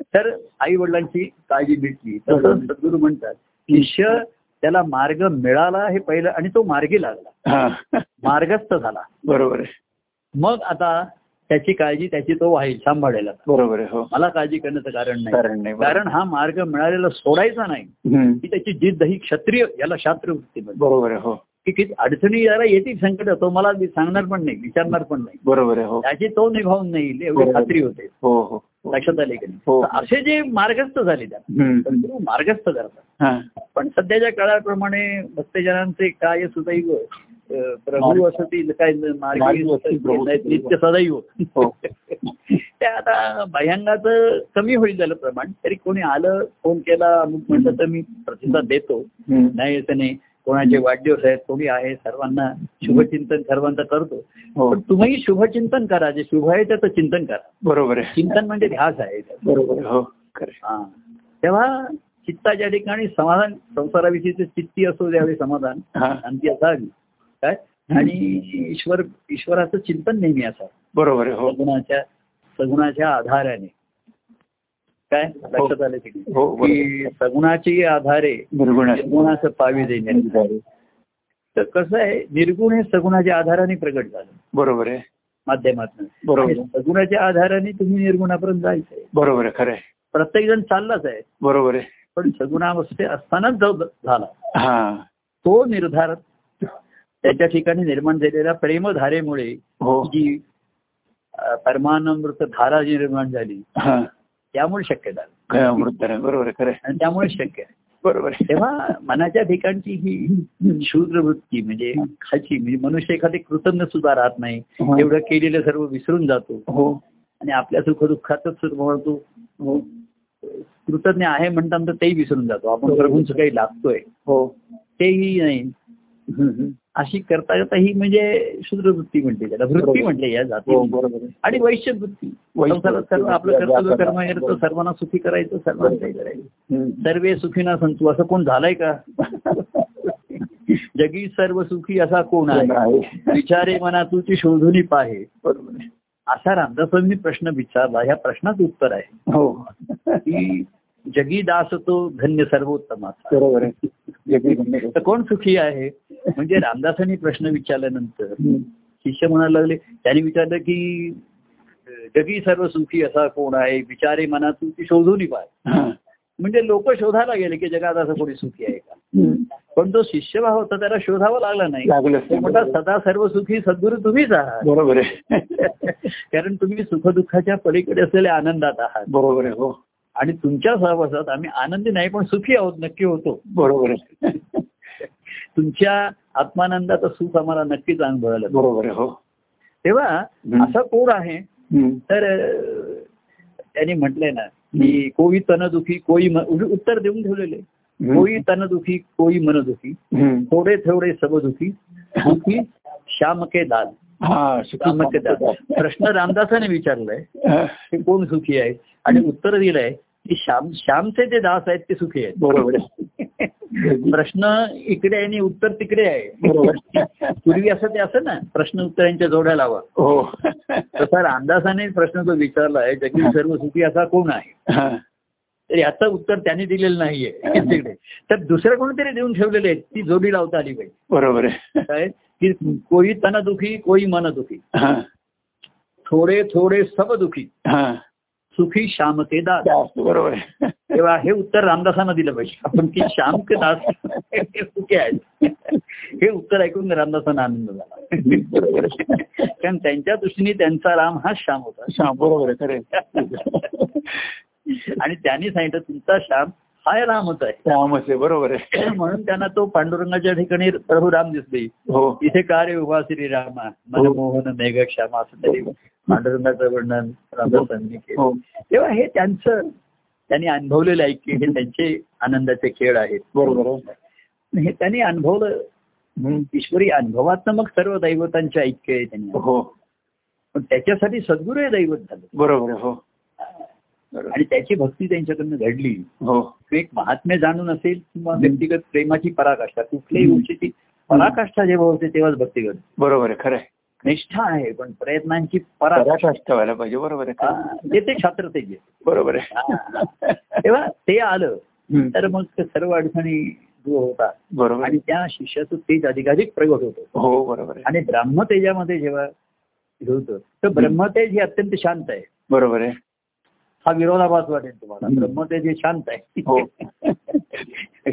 तर आई वडिलांची काळजी मिटली. तसं? सद्गुरू म्हणतात शिष्य त्याला मार्ग मिळाला हे पहिलं आणि तो मार्गी लागला. मार्गस्थ झाला. बरोबर मग आता त्याची काळजी त्याची तो वाहील सांभाळेल आता. बरोबर आहे हो मला काळजी करण्याचं कारण नाही कारण नाही. कारण हा मार्ग मिळालेला सोडायचा नाही. ही त्याची जिद्द ही क्षत्रिय याला शास्त्र वृत्ती. बरोबर आहे हो की अडचणी याला येतील संकट तो मला सांगणार पण नाही विचारणार पण नाही बरोबर आहे हो त्याची तो निभावून नाही एवढी. खात्री होते हो हो. लक्षात आले की नाही हो. असे जे मार्गस्थ झाले. सद्गुरू मार्गस्थ करतात. पण सध्याच्या काळाप्रमाणे भक्तजनांचे काय सुदैव प्रभू असती काय. नित्य सदैव. हो. [laughs] ते आता बाह्यांगाचं कमी होईल झालं प्रमाण तरी कोणी आलं फोन केला अमुक म्हणलं तर मी प्रतिसाद देतो. नाही असं नाही. कोणाचे वाढदिवस आहेत कोणी आहे सर्वांना शुभचिंतन सर्वांचं करतो. हो. पण तुम्ही शुभचिंतन करा जे शुभ आहे त्याचं चिंतन करा. बरोबर आहे. चिंतन म्हणजे ध्यास आहे. बरोबर हो. तेव्हा चित्ताच्या ठिकाणी समाधान संसाराविषयीचे चित्ती असो त्यावेळी समाधान शांती असावी. काय आणि ईश्वर ईश्वराचं चिंतन नेहमी असावं. बरोबर आहे हो. सगुणाच्या सगुणाच्या आधाराने. काय? लक्षात आलं की? हो सगुणाची आधारे. निर्गुणाचं पावी देण्यात तर कसं आहे निर्गुण हे सगुणाच्या आधाराने प्रगट झालं. बरोबर आहे. माध्यमातून. बरोबर. सगुणाच्या आधाराने तुम्ही निर्गुणापर्यंत जायचंय बरोबर आहे खरं आहे. प्रत्येक जण चाललाच आहे. बरोबर आहे. पण सगुणावस्थे असतानाच झाला. हा. तो निर्धार त्याच्या ठिकाणी निर्माण झालेल्या प्रेमधारेमुळे हो. जी परमानमृत धारा जी निर्माण झाली त्यामुळे शक्य झालं. बरोबर आणि त्यामुळे शक्य आहे. बरोबर तेव्हा मनाच्या ठिकाणची ही शूद्र वृत्ती म्हणजे खालची म्हणजे मनुष्य एखादी कृतज्ञ सुद्धा राहत नाही. एवढं केलेलं सर्व विसरून जातो. हो. आणि आपल्या सुखदुःखातच सुद्धा म्हणतो हो. कृतज्ञ आहे म्हणताना तर तेही विसरून जातो. आपण प्रभूंचं काही लागतोय. हो. तेही नाही. अशी करता करता ही म्हणजे शूद्र वृत्ती म्हणते त्याला. वृत्ती. म्हटले या हो जाती आहे आणि वैश्य वृत्ती. वैश्य संसारात सर्व. आपलं कर्तव्य कर्म. येतं सर्वांना सुखी करायचं सर्वांना काही करायचं. सर्वे सुखीना संतू. असं कोण झालंय का? [laughs] जगी सर्व सुखी असा कोण आहे. विचारे मना तुझी शोधुनी पाहे. असा रामदासांनी प्रश्न विचारला. ह्या प्रश्नाचं उत्तर आहे. हो. की जगी दास तो धन्य धन्य. तर कोण सुखी आहे? म्हणजे रामदासांनी प्रश्न विचारल्यानंतर. शिष्य म्हणायला लागले त्यांनी विचारलं की जगी सर्व सुखी असा कोण आहे? विचारे मना तुझी शोधून पाय. म्हणजे लोक शोधायला गेले की जगात असं कोणी सुखी आहे का. पण जो शिष्यभाव होता त्याला शोधावा लागला नाही. लागलं तो म्हणतात सदा सर्व सुखी सद्गुरू तुम्हीच आहात. बरोबर आहे. [laughs] कारण तुम्ही सुखदुःखाच्या पलीकडे असलेल्या आनंदात आहात. बरोबर आहे हो. आणि तुमच्या सहवासात आम्ही आनंदी नाही पण सुखी आहोत नक्की होतो. बरोबर आहे. तुमच्या आत्मानंदाचं सुख आम्हाला नक्कीच अनुभवायला. बरोबर हो. तेव्हा. असा कोण आहे. तर त्यांनी म्हटलंय ना की कोई तन दुखी कोई उत्तर देऊन ठेवलेले. कोई तन दुखी कोई मन दुखी हम्म. थोडे थोडे सब दुखी दुखी श्याम के दाल. हा श्याम के दाल. प्रश्न रामदासाने विचारलाय कोण सुखी आहे? आणि उत्तर दिलंय श्याम श्यामचे जे दास आहेत ते सुखी आहेत. बरोबर. [laughs] प्रश्न इकडे आहे आणि उत्तर तिकडे आहे. बरोबर. [laughs] पूर्वी असं ते असं ना प्रश्न उत्तरांच्या जोड्या लावा. हो. तसा रामदासाने प्रश्न जो विचारला आहे जगी सर्व सुखी असा कोण आहे. तर याचं उत्तर त्यांनी दिलेलं नाहीये तिकडे तर दुसरं कोणीतरी देऊन ठेवलेले आहेत ती जोडी लावता आली पाहिजे. बरोबर आहे. की कोई तन दुखी कोई मन दुखी. थोडे थोडे सब दुखी. सुखी श्याम के दास बरोबर. तेव्हा हे उत्तर रामदासांना दिलं पाहिजे. आपण की [laughs] श्याम के दास हे सुखी आहेत. हे उत्तर ऐकून रामदासांना आनंद झाला. कारण त्यांच्या दृष्टीने त्यांचा राम हा श्याम होता. श्याम बरोबर आणि त्यांनी सांगितलं तुमचा श्याम हा रामच आहे. श्यामच आहे बरोबर आहे. म्हणून त्यांना तो पांडुरंगाच्या ठिकाणी प्रभू राम दिसले. हो. इथे कार्य उभा श्रीरामा? मनमोहन मेघ श्यामा असं तरी. पांडुरंगाचं वर्णन रामदासांनी केलं हो. तेव्हा हे त्यांचं त्यांनी अनुभवलेलं आहे की हे त्यांचे आनंदाचे खेळ आहेत. बरोबर हे त्यांनी अनुभवलं. ईश्वरी अनुभवातनं मग सर्व दैवतांचे ऐक्य आहे त्यांनी. हो. पण त्याच्यासाठी सद्गुरू हे दैवत झालं. बरोबर हो. आणि त्याची भक्ती त्यांच्याकडनं घडली. हो. एक महात्म्य जाणून असेल किंवा व्यक्तिगत प्रेमाची पराकाष्ठा. कुठल्याही गोष्टीची पराकाष्ठा जेव्हा होते तेव्हाच भक्ती घडते. बरोबर आहे खरं आहे. निष्ठा आहे पण प्रयत्नांची पराकाष्ठा. ठेवायला पाहिजे बरोबर आहे. आहे. ते ते छात्र ते बरोबर आहे. तेव्हा ते आलं. तर मग सर्व अडचणी दूर होतात. बरोबर. आहे. आणि त्या शिष्याचं तेज अधिकाधिक प्रगट होतं. हो बरोबर आहे. आणि ब्रह्मतेजामध्ये जेव्हा होतं तर ब्रह्मतेज हे अत्यंत शांत आहे. बरोबर आहे. हा विरोधाभास वाटेल तुम्हाला. ब्रह्मतेज हे शांत हो. आहे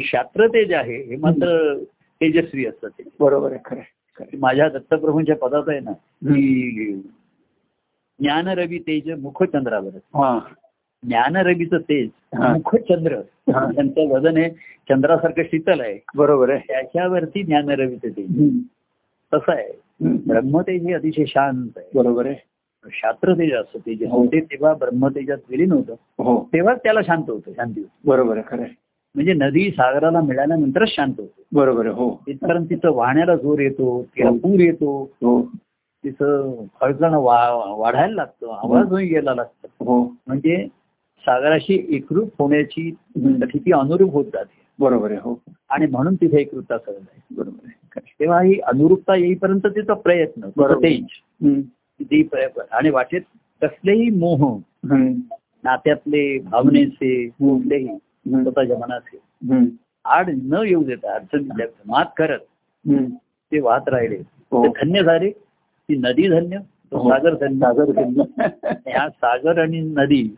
[laughs] शास्त्रतेज आहे हे मात्र तेजस्वी असतं ते. बरोबर आहे खरं आहे, आहे. माझ्या दत्तप्रभूंच्या पदात आहे ना हम्म. की ज्ञानरवी तेज मुखचंद्रावर हा ज्ञानरवीचं तेज. मुखचंद्र हा. त्यांचं वजन हे चंद्रासारखं शीतल आहे बरोबर आहे त्याच्यावरती ज्ञानरवीचं तेज हम्म. तसं आहे. ब्रह्मतेज हे अतिशय शांत आहे बरोबर आहे शास्त्रतेज असतं तेज हो. ते तेव्हा ब्रह्मतेजात विलीन होतं हो तेव्हाच त्याला शांत होतं शांती होती बरोबर आहे खरं आहे. म्हणजे नदी सागराला मिळाल्यानंतरच शांत होतो. बरोबर आहे हो. तिथपर्यंत तिथं वाहण्याला जोर येतो तिला हो. पूर येतो. हो. तिथं वा वाढायला लागतो आवाज होई गेला लागतो हो. म्हणजे सागराशी एकरूप होण्याची. स्थिती अनुरूप होत जाते. बरोबर आहे हो. आणि म्हणून तिथे एकरूपता सहज आहे. बरोबर आहे. तेव्हा ही अनुरूपता येईपर्यंत तिचा प्रयत्न प्रयत्न. आणि वाटेत कसलेही मोह. नात्यातले भावनेचे कुठलेही. स्वतःच्या हम्म. आड न येऊ देता अडचणी मात करत. ते वाहत राहिले हो. ते धन्य झाले ती नदी धन्य तो हो. सागर धन्य सागर धन्य. [laughs] ह्या सागर आणि नदी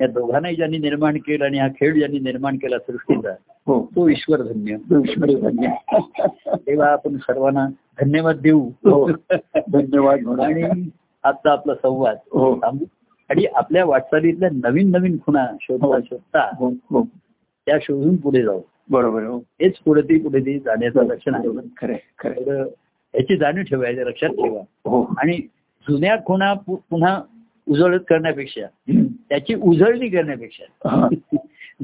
या दोघांनाही ज्यांनी निर्माण केलं आणि हा खेळ ज्यांनी निर्माण केला सृष्टीचा हो तो ईश्वर धन्य ईश्वरी धन्य [laughs] तेव्हा आपण सर्वांना धन्यवाद देऊ. धन्यवाद. आणि आजचा आपला संवाद हो थांबू आणि आपल्या वाटचालीतल्या नवीन नवीन खुणा शोधता हो. शोधता हो. हो. त्या शोधून पुढे जाऊ. बरोबर हो. हेच पुढे ती पुढे ती जाण्याचं लक्षण आहे. खरे याची जाणीव ठेवायची लक्षात ठेवा. आणि जुन्या खुणा पुन्हा उजळत करण्यापेक्षा. त्याची उजळणी करण्यापेक्षा.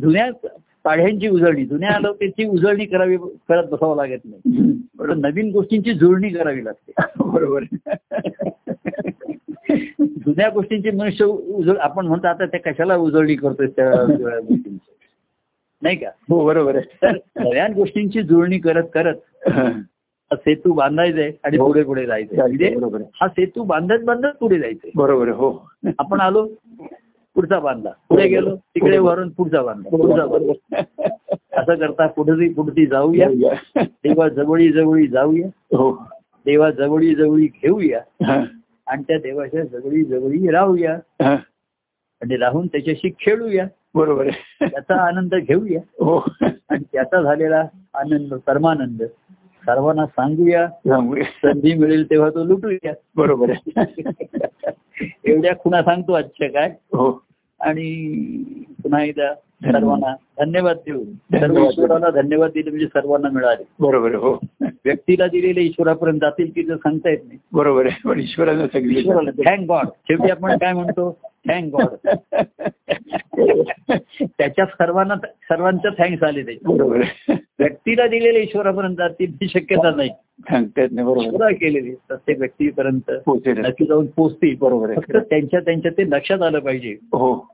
जुन्या पाढ्यांची उजळणी जुन्या आलोकेची उजळणी करावी करत बसावं लागत नाही. नवीन गोष्टींची जुळणी करावी लागते. बरोबर जुन्या गोष्टींची मनुष्य उजळ आपण म्हणतो आता त्या कशाला उजळणी करतोय त्या गोष्टींची? नाही का? हो बरोबर आहे. नव्या गोष्टींची जुळणी करत करत हा. हा सेतू बांधायचंय आणि हो. पुढे पुढे जायचंय. म्हणजे बरोबर आहे. हा सेतू बांधत बांधत पुढे जायचंय. बरोबर आहे हो. आपण आलो पुढचा बांधला. पुढे गेलो तिकडे वरून पुढचा बांधला. पुढचा बांधला. असं करता पुढे पुढची जाऊया. देवा जवळी जवळी जाऊया. हो. देवा जवळी जवळी घेऊया. हा. आणि त्या देवाच्या जवळी जवळी राहूया. आणि राहून त्याच्याशी खेळूया. बरोबर आहे. त्याचा आनंद घेऊया. हो. आणि त्याचा झालेला आनंद परमानंद सर्वांना सांगूया. सांगूया. संधी मिळेल तेव्हा तो लुटूया. बरोबर आहे. एवढ्या खुणा सांगतो आजच्या काय हो. आणि पुन्हा एकदा सर्वांना धन्यवाद देऊ सर्व धन्यवाद. ईश्वराला धन्यवाद दिले म्हणजे सर्वांना मिळाले. बरोबर हो. [laughs] व्यक्तीला दिलेले ईश्वरापर्यंत जातील की ते सांगता येत नाही. बरोबर आहे पण ईश्वरानं सांगितलं ईश्वराला थँक गॉड शेवटी आपण काय म्हणतो? थँक गॉड [laughs] त्याच्या सर्वांना सर्वांचं थँक्स आले त्याच्या बरोबर व्यक्तीला दिलेले ईश्वरापर्यंत जातील ही शक्यता नाही. सांगता येत नाही बरोबर केलेली प्रत्येक व्यक्तीपर्यंत. नक्की जाऊन पोचतील बरोबर त्यांच्या त्यांच्या ते लक्षात आलं पाहिजे. हो.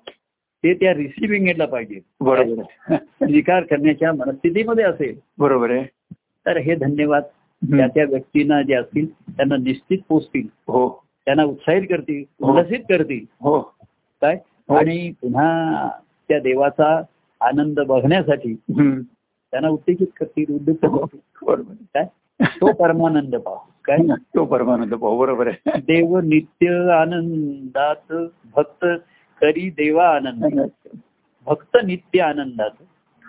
ते त्या रिसिव्हिंग एंडला पाहिजे. बरोबर [laughs] स्वीकार करण्याच्या मनस्थितीमध्ये असेल. बरोबर आहे. तर हे धन्यवाद. त्या त्या व्यक्तींना जे असतील त्यांना निश्चित पोचतील. हो. त्यांना उत्साहित करतील हो. उल्लसित करतील. हो. काय? हो. आणि पुन्हा त्या देवाचा आनंद बघण्यासाठी. त्यांना उत्तेजित करतील उद्युक्त करतील. बरोबर आहे. काय? तो परमानंद पाहू काय? [laughs] तो परमानंद भाऊ बरोबर आहे. देव नित्य आनंदात भक्त करी देवा आनंद. भक्त नित्य आनंदात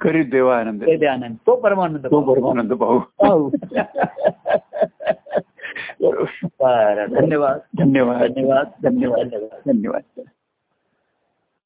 करीत देवा आनंद. आनंद. तो परमानंद तो. परमानंद भाऊ पाहू. बरोबर. [laughs] बरं धन्यवाद धन्यवाद. धन्यवाद. धन्यवाद धन्यवाद. धन्यवाद.